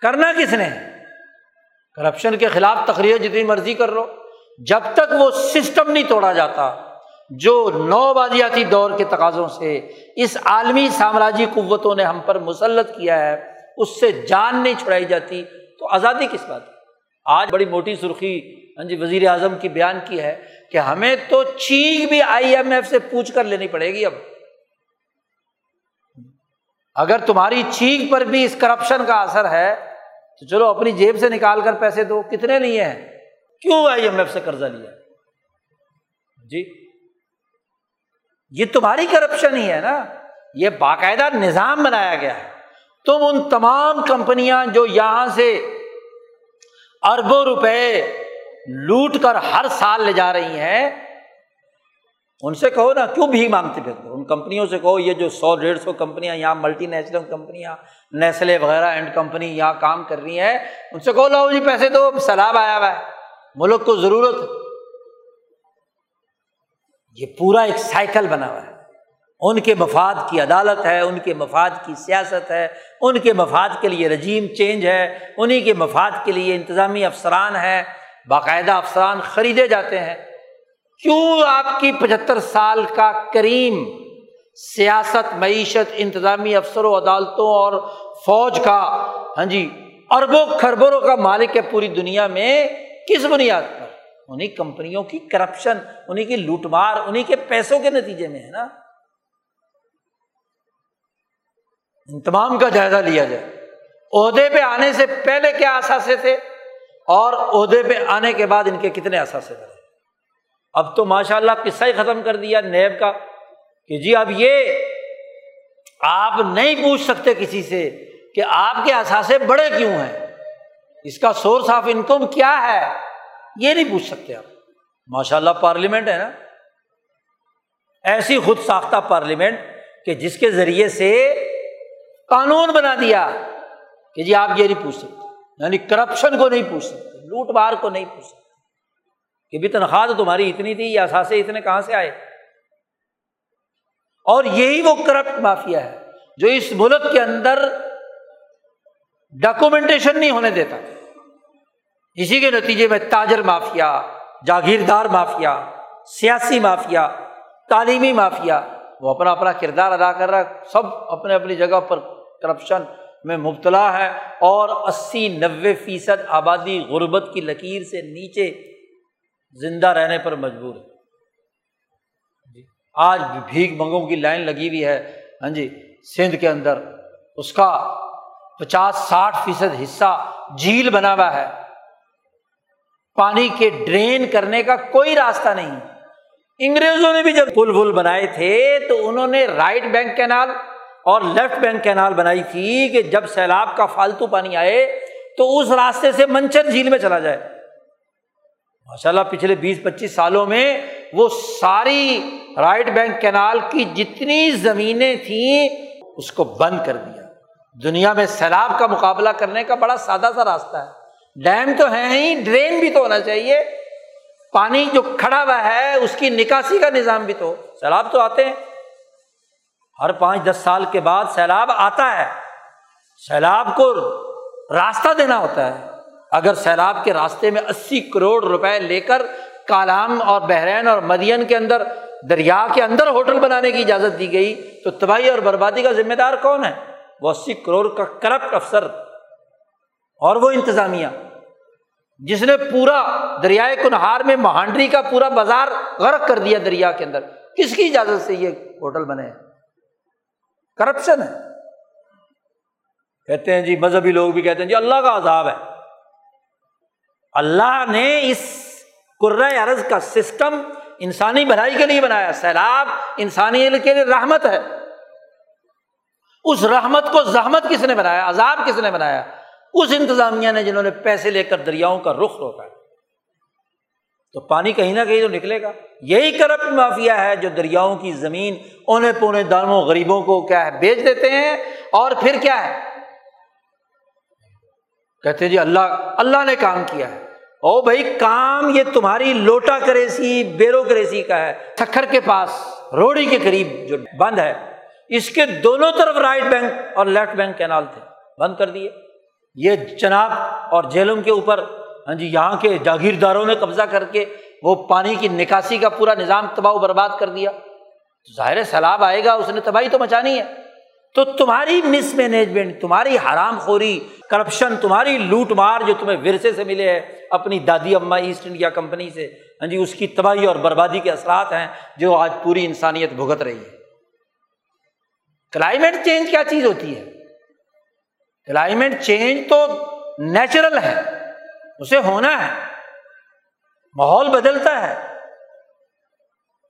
کرنا کس نے؟ کرپشن کے خلاف تقریر جتنی مرضی کر لو۔ جب تک وہ سسٹم نہیں توڑا جاتا، جو نو بادیاتی دور کے تقاضوں سے، اس عالمی سامراجی قوتوں نے ہم پر مسلط کیا ہے، اس سے جان نہیں چھڑائی جاتی، تو آزادی کس بات آج بڑی موٹی سرخی ہاں جی وزیر اعظم کی بیان کی ہے کہ ہمیں تو چیخ بھی آئی ایم ایف سے پوچھ کر لینی پڑے گی اب۔ اگر تمہاری چیخ پر بھی اس کرپشن کا اثر ہے، تو چلو اپنی جیب سے نکال کر پیسے دو، کتنے لیے ہیں؟ کیوں آئی ایم ایف سے قرضہ لیا؟ جی یہ تمہاری کرپشن ہی ہے نا۔ یہ باقاعدہ نظام بنایا گیا ہے۔ تم ان تمام کمپنیاں جو یہاں سے اربوں روپے لوٹ کر ہر سال لے جا رہی ہیں ان سے کہو نا، کیوں بھی مانگتے پھرتے ان کمپنیوں سے کہو، یہ جو سو ڈیڑھ سو کمپنیاں، یہاں ملٹی نیشنل کمپنیاں، نیسلے وغیرہ اینڈ کمپنی یہاں کام کر رہی ہیں، ان سے کہو، لاؤ جی پیسے تو سیلاب آیا ہوا ہے، ملک کو ضرورت یہ پورا ایک سائیکل بنا ہوا ہے۔ ان کے مفاد کی عدالت ہے، ان کے مفاد کی سیاست ہے، ان کے مفاد کے لیے رجیم چینج ہے انہیں کے مفاد کے لیے انتظامی افسران ہے باقاعدہ افسران خریدے جاتے ہیں۔ کیوں آپ کی پچہتر سال کا کریم سیاست، معیشت، انتظامی افسروں، عدالتوں اور فوج کا ہاں جی اربوں خربروں کا مالک ہے پوری دنیا میں، کس بنیاد پر؟ انہیں کمپنیوں کی کرپشن انہیں کی لوٹ مار انہیں کے پیسوں کے نتیجے میں ہے نا۔ ان تمام کا جائزہ لیا جائے۔ عہدے پہ آنے سے پہلے کیا اثاثے تھے؟ اور عہدے پہ آنے کے بعد ان کے کتنے اثاثے بنے؟ اب تو ماشاء اللہ قصہ ہی ختم کر دیا نیب کا کہ جی اب یہ آپ نہیں پوچھ سکتے کسی سے کہ آپ کے اثاثے بڑے کیوں ہیں؟ اس کا سورس آف انکم کیا ہے؟ یہ نہیں پوچھ سکتے آپ۔ ماشاء اللہ پارلیمنٹ ہے نا؟ ایسی خود ساختہ پارلیمنٹ کہ جس کے ذریعے سے قانون بنا دیا کہ جی آپ یہ نہیں پوچھ سکتے یعنی کرپشن کو نہیں پوچھ سکتے، لوٹ مار کو نہیں پوچھ سکتے۔ کہ بھی تنخواہ تو تمہاری اتنی تھی یا اثاثے اتنے کہاں سے آئے؟ اور یہی وہ کرپٹ مافیا ہے جو اس ملک کے اندر ڈاکومنٹیشن نہیں ہونے دیتا۔ اسی کے نتیجے میں تاجر مافیا جاگیردار مافیا سیاسی مافیا تعلیمی مافیا وہ اپنا اپنا کردار ادا کر رہا ہے۔ سب اپنے اپنی جگہ پر کرپشن میں مبتلا ہے اور اسی نوے فیصد آبادی غربت کی لکیر سے نیچے زندہ رہنے پر مجبور ہے۔ جی۔ آج بھیک منگوں کی لائن لگی ہوئی ہے۔ ہاں جی سندھ کے اندر اس کا پچاس ساٹھ فیصد حصہ جھیل بنا ہوا ہے۔ پانی کے ڈرین کرنے کا کوئی راستہ نہیں۔ انگریزوں نے بھی جب پل ول بنائے تھے، تو انہوں نے رائٹ بینک کینال اور لیفٹ بینک کینال بنائی تھی کہ جب سیلاب کا فالتو پانی آئے تو اس راستے سے منچر جھیل میں چلا جائے۔ ماشاء اللہ پچھلے بیس پچیس سالوں میں وہ ساری رائٹ بینک کینال کی جتنی زمینیں تھیں اس کو بند کر دیا۔ دنیا میں سیلاب کا مقابلہ کرنے کا بڑا سادہ سا راستہ ہے۔ ڈیم تو ہے ہی، ڈرین بھی تو ہونا چاہیے۔ پانی جو کھڑا ہوا ہے، اس کی نکاسی کا نظام بھی تو۔ سیلاب تو آتے ہیں۔ ہر پانچ دس سال کے بعد سیلاب آتا ہے۔ سیلاب کو راستہ دینا ہوتا ہے۔ اگر سیلاب کے راستے میں اسی کروڑ روپئے لے کر کالام اور بحرین اور مدین کے اندر، دریا کے اندر ہوٹل بنانے کی اجازت دی گئی، تو تباہی اور بربادی کا ذمہ دار کون ہے؟ وہ اسی کروڑ کا کرپٹ افسر اور وہ انتظامیہ، جس نے پورا دریائے کنہار میں مہانڈری کا پورا بازار غرق کر دیا دریا کے اندر۔ کس کی اجازت سے یہ ہوٹل بنے؟ کرپشن ہے۔ کہتے ہیں جی مذہبی لوگ بھی کہتے ہیں جی اللہ کا عذاب ہے۔ اللہ نے اس عرض کا سسٹم انسانی بھلائی کے لیے بنایا۔ سیلاب انسانی کے لیے رحمت ہے۔ اس رحمت کو زحمت کس نے بنایا؟ عذاب کس نے بنایا؟ اس انتظامیہ نے جنہوں نے پیسے لے کر دریاؤں کا رخ روکا تو پانی کہیں نہ کہیں تو نکلے گا۔ یہی کرپٹ مافیا ہے جو دریاؤں کی زمین اونے پونے دانوں غریبوں کو کیا ہے، بیچ دیتے ہیں۔ اور پھر کیا ہے؟ کہتے جی اللہ اللہ نے کام کیا ہے۔ او بھائی، کام یہ تمہاری لوٹا کریسی، بیرو کریسی کا ہے۔ تھکر کے پاس، روڑی کے قریب جو بند ہے، اس کے دونوں طرف رائٹ بینک اور لیفٹ بینک کینال تھے۔ بند کر دیے۔ یہ چناب اور جیلم کے اوپر ہاں جی یہاں کے جاگیرداروں نے قبضہ کر کے وہ پانی کی نکاسی کا پورا نظام تباہ و برباد کر دیا۔ ظاہر سیلاب آئے گا، اس نے تباہی تو مچانی ہے۔ تو تمہاری مس مینجمنٹ تمہاری حرام خوری کرپشن تمہاری لوٹ مار جو تمہیں ورثے سے ملے ہے اپنی دادی اما ایسٹ انڈیا کمپنی سے ہاں جی اس کی تباہی اور بربادی کے اثرات ہیں جو آج پوری انسانیت بھگت رہی ہے۔ کلائمیٹ چینج کیا چیز ہوتی ہے؟ کلائمیٹ چینج تو نیچرل ہے، اسے ہونا ہے، ماحول بدلتا ہے۔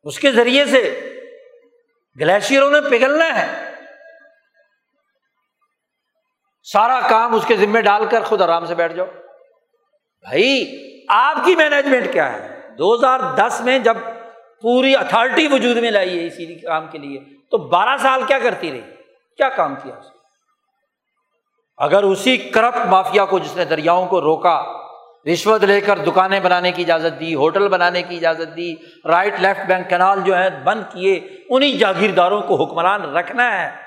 اس کے ذریعے سے گلیشیئروں نے پگھلنا ہے۔ سارا کام اس کے ذمے ڈال کر خود آرام سے بیٹھ جاؤ۔ بھائی آپ کی مینجمنٹ کیا ہے؟ دو ہزار دس میں جب پوری اتھارٹی وجود میں لائی ہے اسی کام کے لیے تو بارہ سال کیا کرتی رہی؟ کیا کام کیا اس اگر اسی کرپٹ مافیا کو جس نے دریاؤں کو روکا رشوت لے کر دکانیں بنانے کی اجازت دی ہوٹل بنانے کی اجازت دی رائٹ لیفٹ بینک کینال جو ہے بند کیے انہیں جاگیرداروں کو حکمران رکھنا ہے۔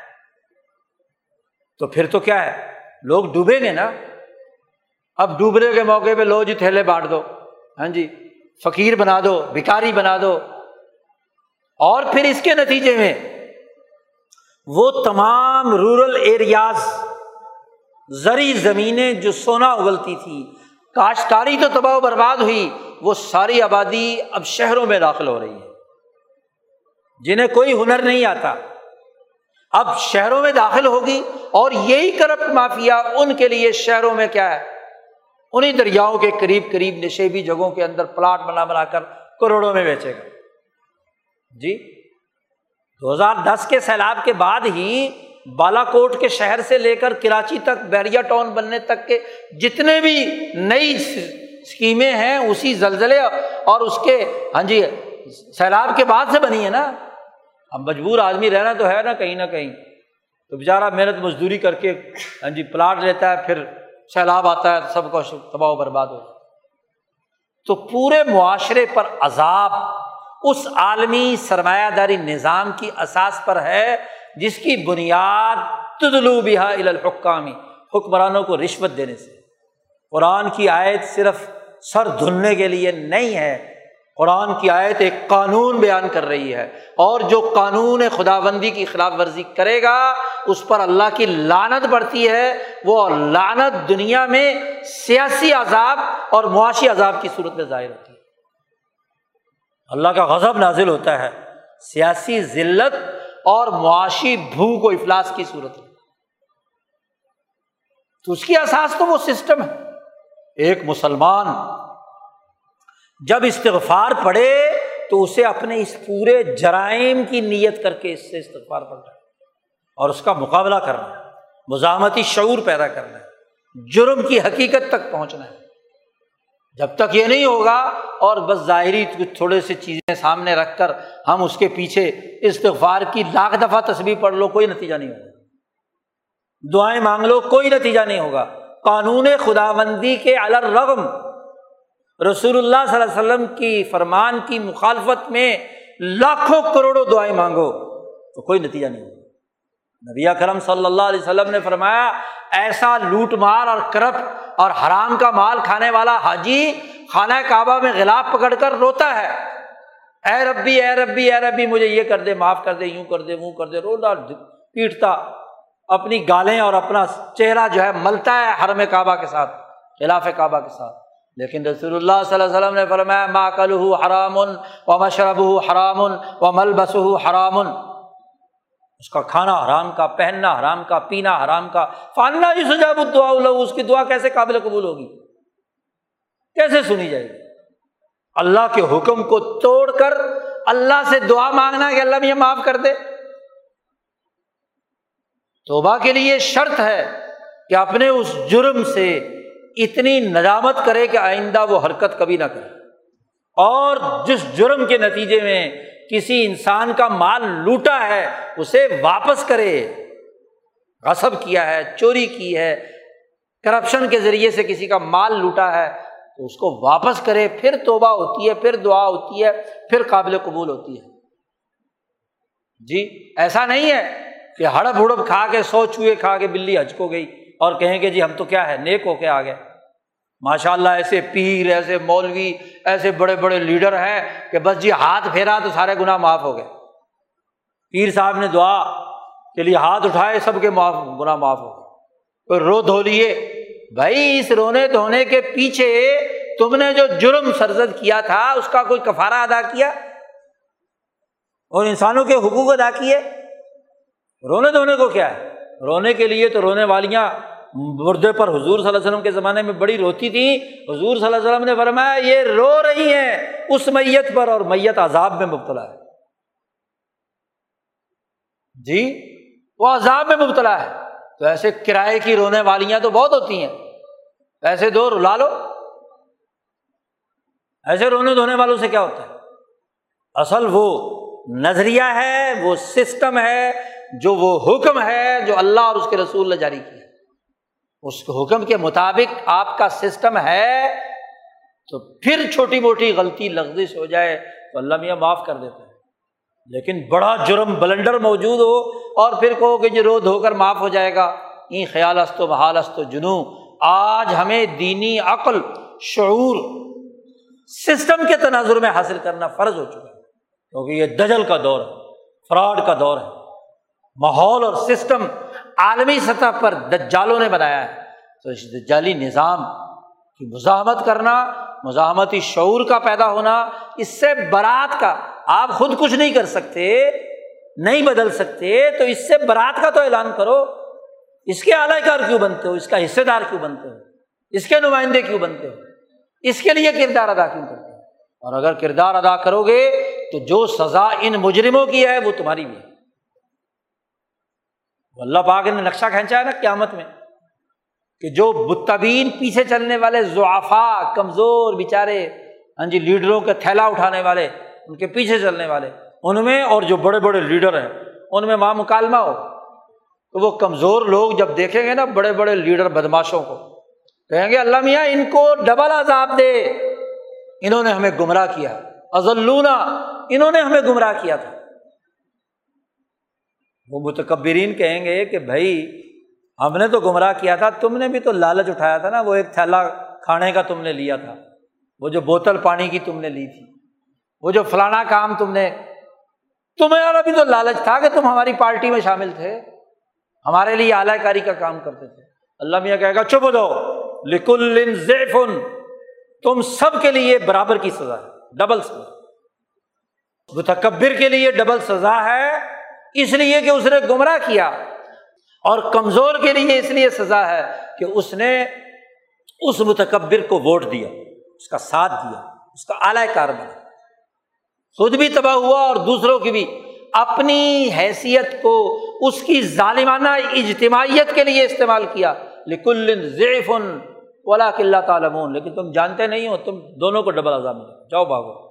تو پھر تو کیا ہے؟ لوگ ڈوبیں گے نا؟ اب ڈوبنے کے موقع پہ لو جی تھیلے بانٹ دو۔ ہاں جی فقیر بنا دو، بھکاری بنا دو۔ اور پھر اس کے نتیجے میں وہ تمام رورل ایریاز، زرعی زمینیں جو سونا اگلتی تھی، کاشتکاری تو تباہ و برباد ہوئی، وہ ساری آبادی اب شہروں میں داخل ہو رہی ہے۔ جنہیں کوئی ہنر نہیں آتا۔ اب شہروں میں داخل ہوگی اور یہی کرپٹ مافیا ان کے لیے شہروں میں کیا ہے؟ انہیں دریاؤں کے قریب قریب نشیبی جگہوں کے اندر پلاٹ بنا بنا کر کروڑوں میں بیچے گا۔ جی؟ دو ہزار دس کے سیلاب کے بعد ہی بالا کوٹ کے شہر سے لے کر کراچی تک، بیریا ٹاؤن بننے تک کے جتنے بھی نئی اسکیمیں ہیں، اسی زلزلے اور اس کے ہاں جی سیلاب کے بعد سے بنی ہے نا۔ اب مجبور آدمی رہنا تو ہے نا کہیں نہ کہیں۔ تو بیچارہ محنت مزدوری کر کے ہاں جی پلاٹ لیتا ہے، پھر سیلاب آتا ہے سب کو تباہ و برباد ہو تو پورے معاشرے پر عذاب اس عالمی سرمایہ داری نظام کی اساس پر ہے، جس کی بنیاد تدلو بہا الحکامی حکمرانوں کو رشوت دینے سے۔ قرآن کی آیت صرف سر دھلنے کے لیے نہیں ہے قرآن کی آیت ایک قانون بیان کر رہی ہے۔ اور جو قانون خدا بندی کی خلاف ورزی کرے گا، اس پر اللہ کی لانت بڑھتی ہے۔ وہ لانت دنیا میں سیاسی عذاب اور معاشی عذاب کی صورت میں ظاہر ہوتی ہے۔ اللہ کا غضب نازل ہوتا ہے۔ سیاسی ذلت اور معاشی بھو کو افلاس کی صورت میں۔ تو اس کی احساس تو وہ سسٹم ہے۔ ایک مسلمان جب استغفار پڑھے تو اسے اپنے اس پورے جرائم کی نیت کر کے اس سے استغفار پڑھنا ہے اور اس کا مقابلہ کرنا ہے، مزاحمتی شعور پیدا کرنا ہے، جرم کی حقیقت تک پہنچنا ہے۔ جب تک یہ نہیں ہوگا اور بس ظاہری کچھ تھوڑے سی چیزیں سامنے رکھ کر ہم اس کے پیچھے استغفار کی لاکھ دفعہ تصویر پڑھ لو، کوئی نتیجہ نہیں ہوگا۔ دعائیں مانگ لو، کوئی نتیجہ نہیں ہوگا۔ قانون خدا بندی کے الرغم رسول اللہ صلی اللہ علیہ وسلم کی فرمان کی مخالفت میں لاکھوں کروڑوں دعائیں مانگو، تو کوئی نتیجہ نہیں ہوگا۔ نبی کرم صلی اللہ علیہ وسلم نے فرمایا، ایسا لوٹ مار اور کرپ اور حرام کا مال کھانے والا حاجی خانہ کعبہ میں غلاب پکڑ کر روتا ہے۔ اے ربی اے ربی اے ربی، مجھے یہ کر دے، معاف کر دے، یوں کر دے، وہ کر دے۔ روتا پیٹتا، اپنی گالیں اور اپنا چہرہ جو ہے ملتا ہے حرم کعبہ کے ساتھ، خلاف کعبہ کے ساتھ۔ لیکن رسول اللہ صلی اللہ علیہ وسلم نے فرمایا، ما کل حرام و مشرب حرام و ملبس حرام اس کا کھانا حرام کا، پہننا حرام کا، پینا حرام کا۔ فاننا ہی سجاب دعا اس کی دعا کیسے قابل قبول ہوگی؟ کیسے سنی جائے گی؟ اللہ کے حکم کو توڑ کر اللہ سے دعا مانگنا کہ اللہ مجھے معاف کر دے۔ توبہ کے لیے شرط ہے کہ اپنے اس جرم سے اتنی نجامت کرے کہ آئندہ وہ حرکت کبھی نہ کرے۔ اور جس جرم کے نتیجے میں کسی انسان کا مال لوٹا ہے، اسے واپس کرے۔ غصب کیا ہے، چوری کی ہے، کرپشن کے ذریعے سے کسی کا مال لوٹا ہے، تو اس کو واپس کرے۔ پھر توبہ ہوتی ہے، پھر دعا ہوتی ہے، پھر قابل قبول ہوتی ہے۔ جی ایسا نہیں ہے کہ ہڑپ ہڑپ کھا کے، سو چوہے کھا کے بلی ہچ کو گئی اور کہیں کہ جی ہم تو کیا ہے، نیک ہو کے آ گئے۔ ماشاء اللہ ایسے پیر، ایسے مولوی، ایسے بڑے بڑے لیڈر ہیں کہ بس جی ہاتھ پھیرا تو سارے گناہ معاف ہو گئے۔ پیر صاحب نے دعا کے لیے جی ہاتھ اٹھائے سب کے معاف، گناہ معاف ہو گئے۔ کوئی رو دھو لیے۔ بھائی اس رونے دھونے کے پیچھے تم نے جو جرم سرزد کیا تھا، اس کا کوئی کفارہ ادا کیا؟ اور انسانوں کے حقوق ادا کیے؟ رونے دھونے کو کیا ہے؟ رونے کے لیے تو رونے والیاں مردے پر حضور صلی اللہ علیہ وسلم کے زمانے میں بڑی روتی تھی۔ حضور صلی اللہ علیہ وسلم نے فرمایا، یہ رو رہی ہیں، اس میت پر اور میت عذاب میں مبتلا ہے۔ جی وہ عذاب میں مبتلا ہے۔ تو ایسے کرائے کی رونے والیاں تو بہت ہوتی ہیں۔ پیسے دو رلا لو۔ ایسے رونے دھونے والوں سے کیا ہوتا ہے؟ اصل وہ نظریہ ہے، وہ سسٹم ہے جو وہ حکم ہے جو اللہ اور اس کے رسول نے جاری کیا۔ اس حکم کے مطابق آپ کا سسٹم ہے، تو پھر چھوٹی موٹی غلطی، لغزش ہو جائے تو اللہ میاں معاف کر دیتا ہے لیکن بڑا جرم، بلنڈر موجود ہو اور پھر کہو کہ جو رو دھو کر معاف ہو جائے گا۔ این خیال است و بحال است و جنو۔ آج ہمیں دینی عقل، شعور، سسٹم کے تناظر میں حاصل کرنا فرض ہو چکا ہے۔ کیونکہ یہ دجل کا دور ہے، فراڈ کا دور ہے۔ ماحول اور سسٹم عالمی سطح پر دجالوں نے بنایا ہے۔ تو اس دجالی نظام کی مزاحمت کرنا، مزاحمتی شعور کا پیدا ہونا، اس سے برات کا آپ خود کچھ نہیں کر سکتے، نہیں بدل سکتے، تو اس سے برات کا تو اعلان کرو۔ اس کے اعلی کار کیوں بنتے ہو؟ اس کا حصے دار کیوں بنتے ہو؟ اس کے نمائندے کیوں بنتے ہو؟ اس کے لیے کردار ادا کیوں کرتے ہو؟ اور اگر کردار ادا کرو گے، تو جو سزا ان مجرموں کی ہے، وہ تمہاری بھی ہے۔ اللہ پاک نے نقشہ کھینچا ہے نا قیامت میں کہ جو بتبین پیچھے چلنے والے زعفا کمزور بےچارے ہاں جی لیڈروں کے تھیلا اٹھانے والے، ان کے پیچھے چلنے والے، ان میں اور جو بڑے بڑے لیڈر ہیں، ان میں ماں مکالمہ ہو، تو وہ کمزور لوگ جب دیکھیں گے نا بڑے بڑے لیڈر بدماشوں کو، کہیں گے، اللہ میاں، ان کو ڈبل عذاب دے۔ انہوں نے ہمیں گمراہ کیا۔ ازلونا انہوں نے ہمیں گمراہ کیا تھا۔ وہ متکبرین کہیں گے کہ بھائی ہم نے تو گمراہ کیا تھا، تم نے بھی تو لالچ اٹھایا تھا نا، وہ ایک تھیلا کھانے کا تم نے لیا تھا، وہ جو بوتل پانی کی تم نے لی تھی، وہ جو فلانا کام تم نے تمہارا بھی تو لالچ تھا کہ تم ہماری پارٹی میں شامل تھے، ہمارے لیے اعلی کاری کا کام کرتے تھے۔ اللہ میاں کہے گا، چپ دو لکل زیفن تم سب کے لیے برابر کی سزا ہے، ڈبل سزا۔ متکبر کے لیے ڈبل سزا ہے اس لیے کہ اس نے گمراہ کیا اور کمزور کے لیے اس لیے سزا ہے کہ اس نے اس متکبر کو ووٹ دیا، اس کا ساتھ دیا، اس کا اعلی کار بنا۔ خود بھی تباہ ہوا اور دوسروں کی بھی۔ اپنی حیثیت کو اس کی ظالمانہ اجتماعیت کے لیے استعمال کیا۔ لکل ضعف ولا کلّہ تعالم لیکن تم جانتے نہیں ہو، تم دونوں کو ڈبل اعظام جاؤ بھاگو۔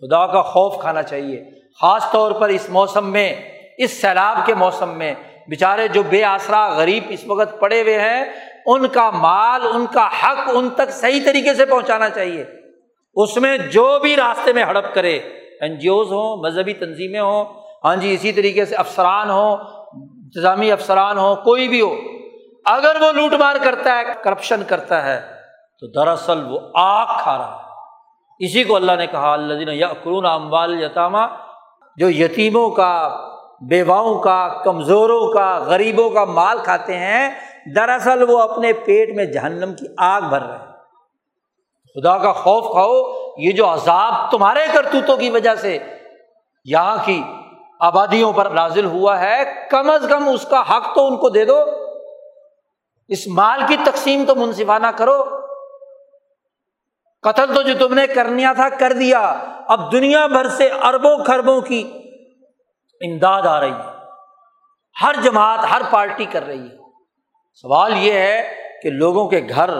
خدا کا خوف کھانا چاہیے۔ خاص طور پر اس موسم میں، اس سیلاب کے موسم میں بےچارے جو بے آسرا غریب اس وقت پڑے ہوئے ہیں، ان کا مال، ان کا حق ان تک صحیح طریقے سے پہنچانا چاہیے۔ اس میں جو بھی راستے میں ہڑپ کرے این جی اوز ہوں، مذہبی تنظیمیں ہوں ہاں جی اسی طریقے سے افسران ہوں، انتظامی افسران ہوں، کوئی بھی ہو، اگر وہ لوٹ مار کرتا ہے، کرپشن کرتا ہے، تو دراصل وہ آگ کھا رہا ہے۔ اسی کو اللہ نے کہا اللہ دین یا قرون امبال یتامہ جو یتیموں کا، بیواؤں کا، کمزوروں کا، غریبوں کا مال کھاتے ہیں، دراصل وہ اپنے پیٹ میں جہنم کی آگ بھر رہے ہیں۔ خدا کا خوف کھاؤ، یہ جو عذاب تمہارے کرتوتوں کی وجہ سے یہاں کی آبادیوں پر نازل ہوا ہے، کم از کم اس کا حق تو ان کو دے دو۔ اس مال کی تقسیم تو منصفانہ کرو۔ قتل تو جو تم نے کرنیا تھا، کر دیا۔ اب دنیا بھر سے اربوں خربوں کی امداد آ رہی ہے۔ ہر جماعت، ہر پارٹی کر رہی ہے۔ سوال یہ ہے کہ لوگوں کے گھر،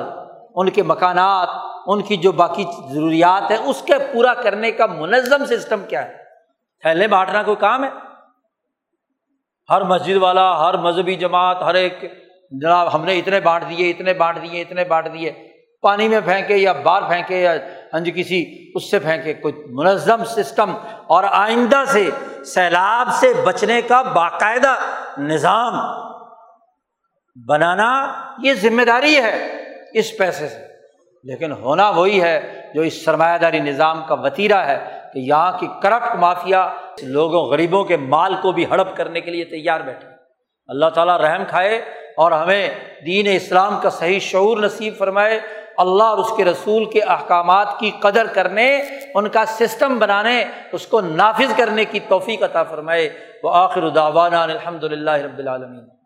ان کے مکانات، ان کی جو باقی ضروریات ہیں، اس کے پورا کرنے کا منظم سسٹم کیا ہے؟ تھیلے بانٹنا کوئی کام ہے؟ ہر مسجد والا، ہر مذہبی جماعت، ہر ایک، جناب ہم نے اتنے بانٹ دیے، اتنے بانٹ دیے، اتنے بانٹ دیے۔ پانی میں پھینکے یا باہر پھینکے یا ہنج کسی اس سے پھینکے، کوئی منظم سسٹم اور آئندہ سے سیلاب سے بچنے کا باقاعدہ نظام بنانا یہ ذمہ داری ہے اس پیسے سے۔ لیکن ہونا وہی ہے جو اس سرمایہ داری نظام کا وطیرہ ہے کہ یہاں کی کرپٹ مافیا لوگوں، غریبوں کے مال کو بھی ہڑپ کرنے کے لیے تیار بیٹھے۔ اللہ تعالیٰ رحم کھائے اور ہمیں دین اسلام کا صحیح شعور نصیب فرمائے۔ اللہ اور اس کے رسول کے احکامات کی قدر کرنے، ان کا سسٹم بنانے، اس کو نافذ کرنے کی توفیق عطا فرمائے۔ وہ آخر الداوانہ الحمد للہ رب العالمین۔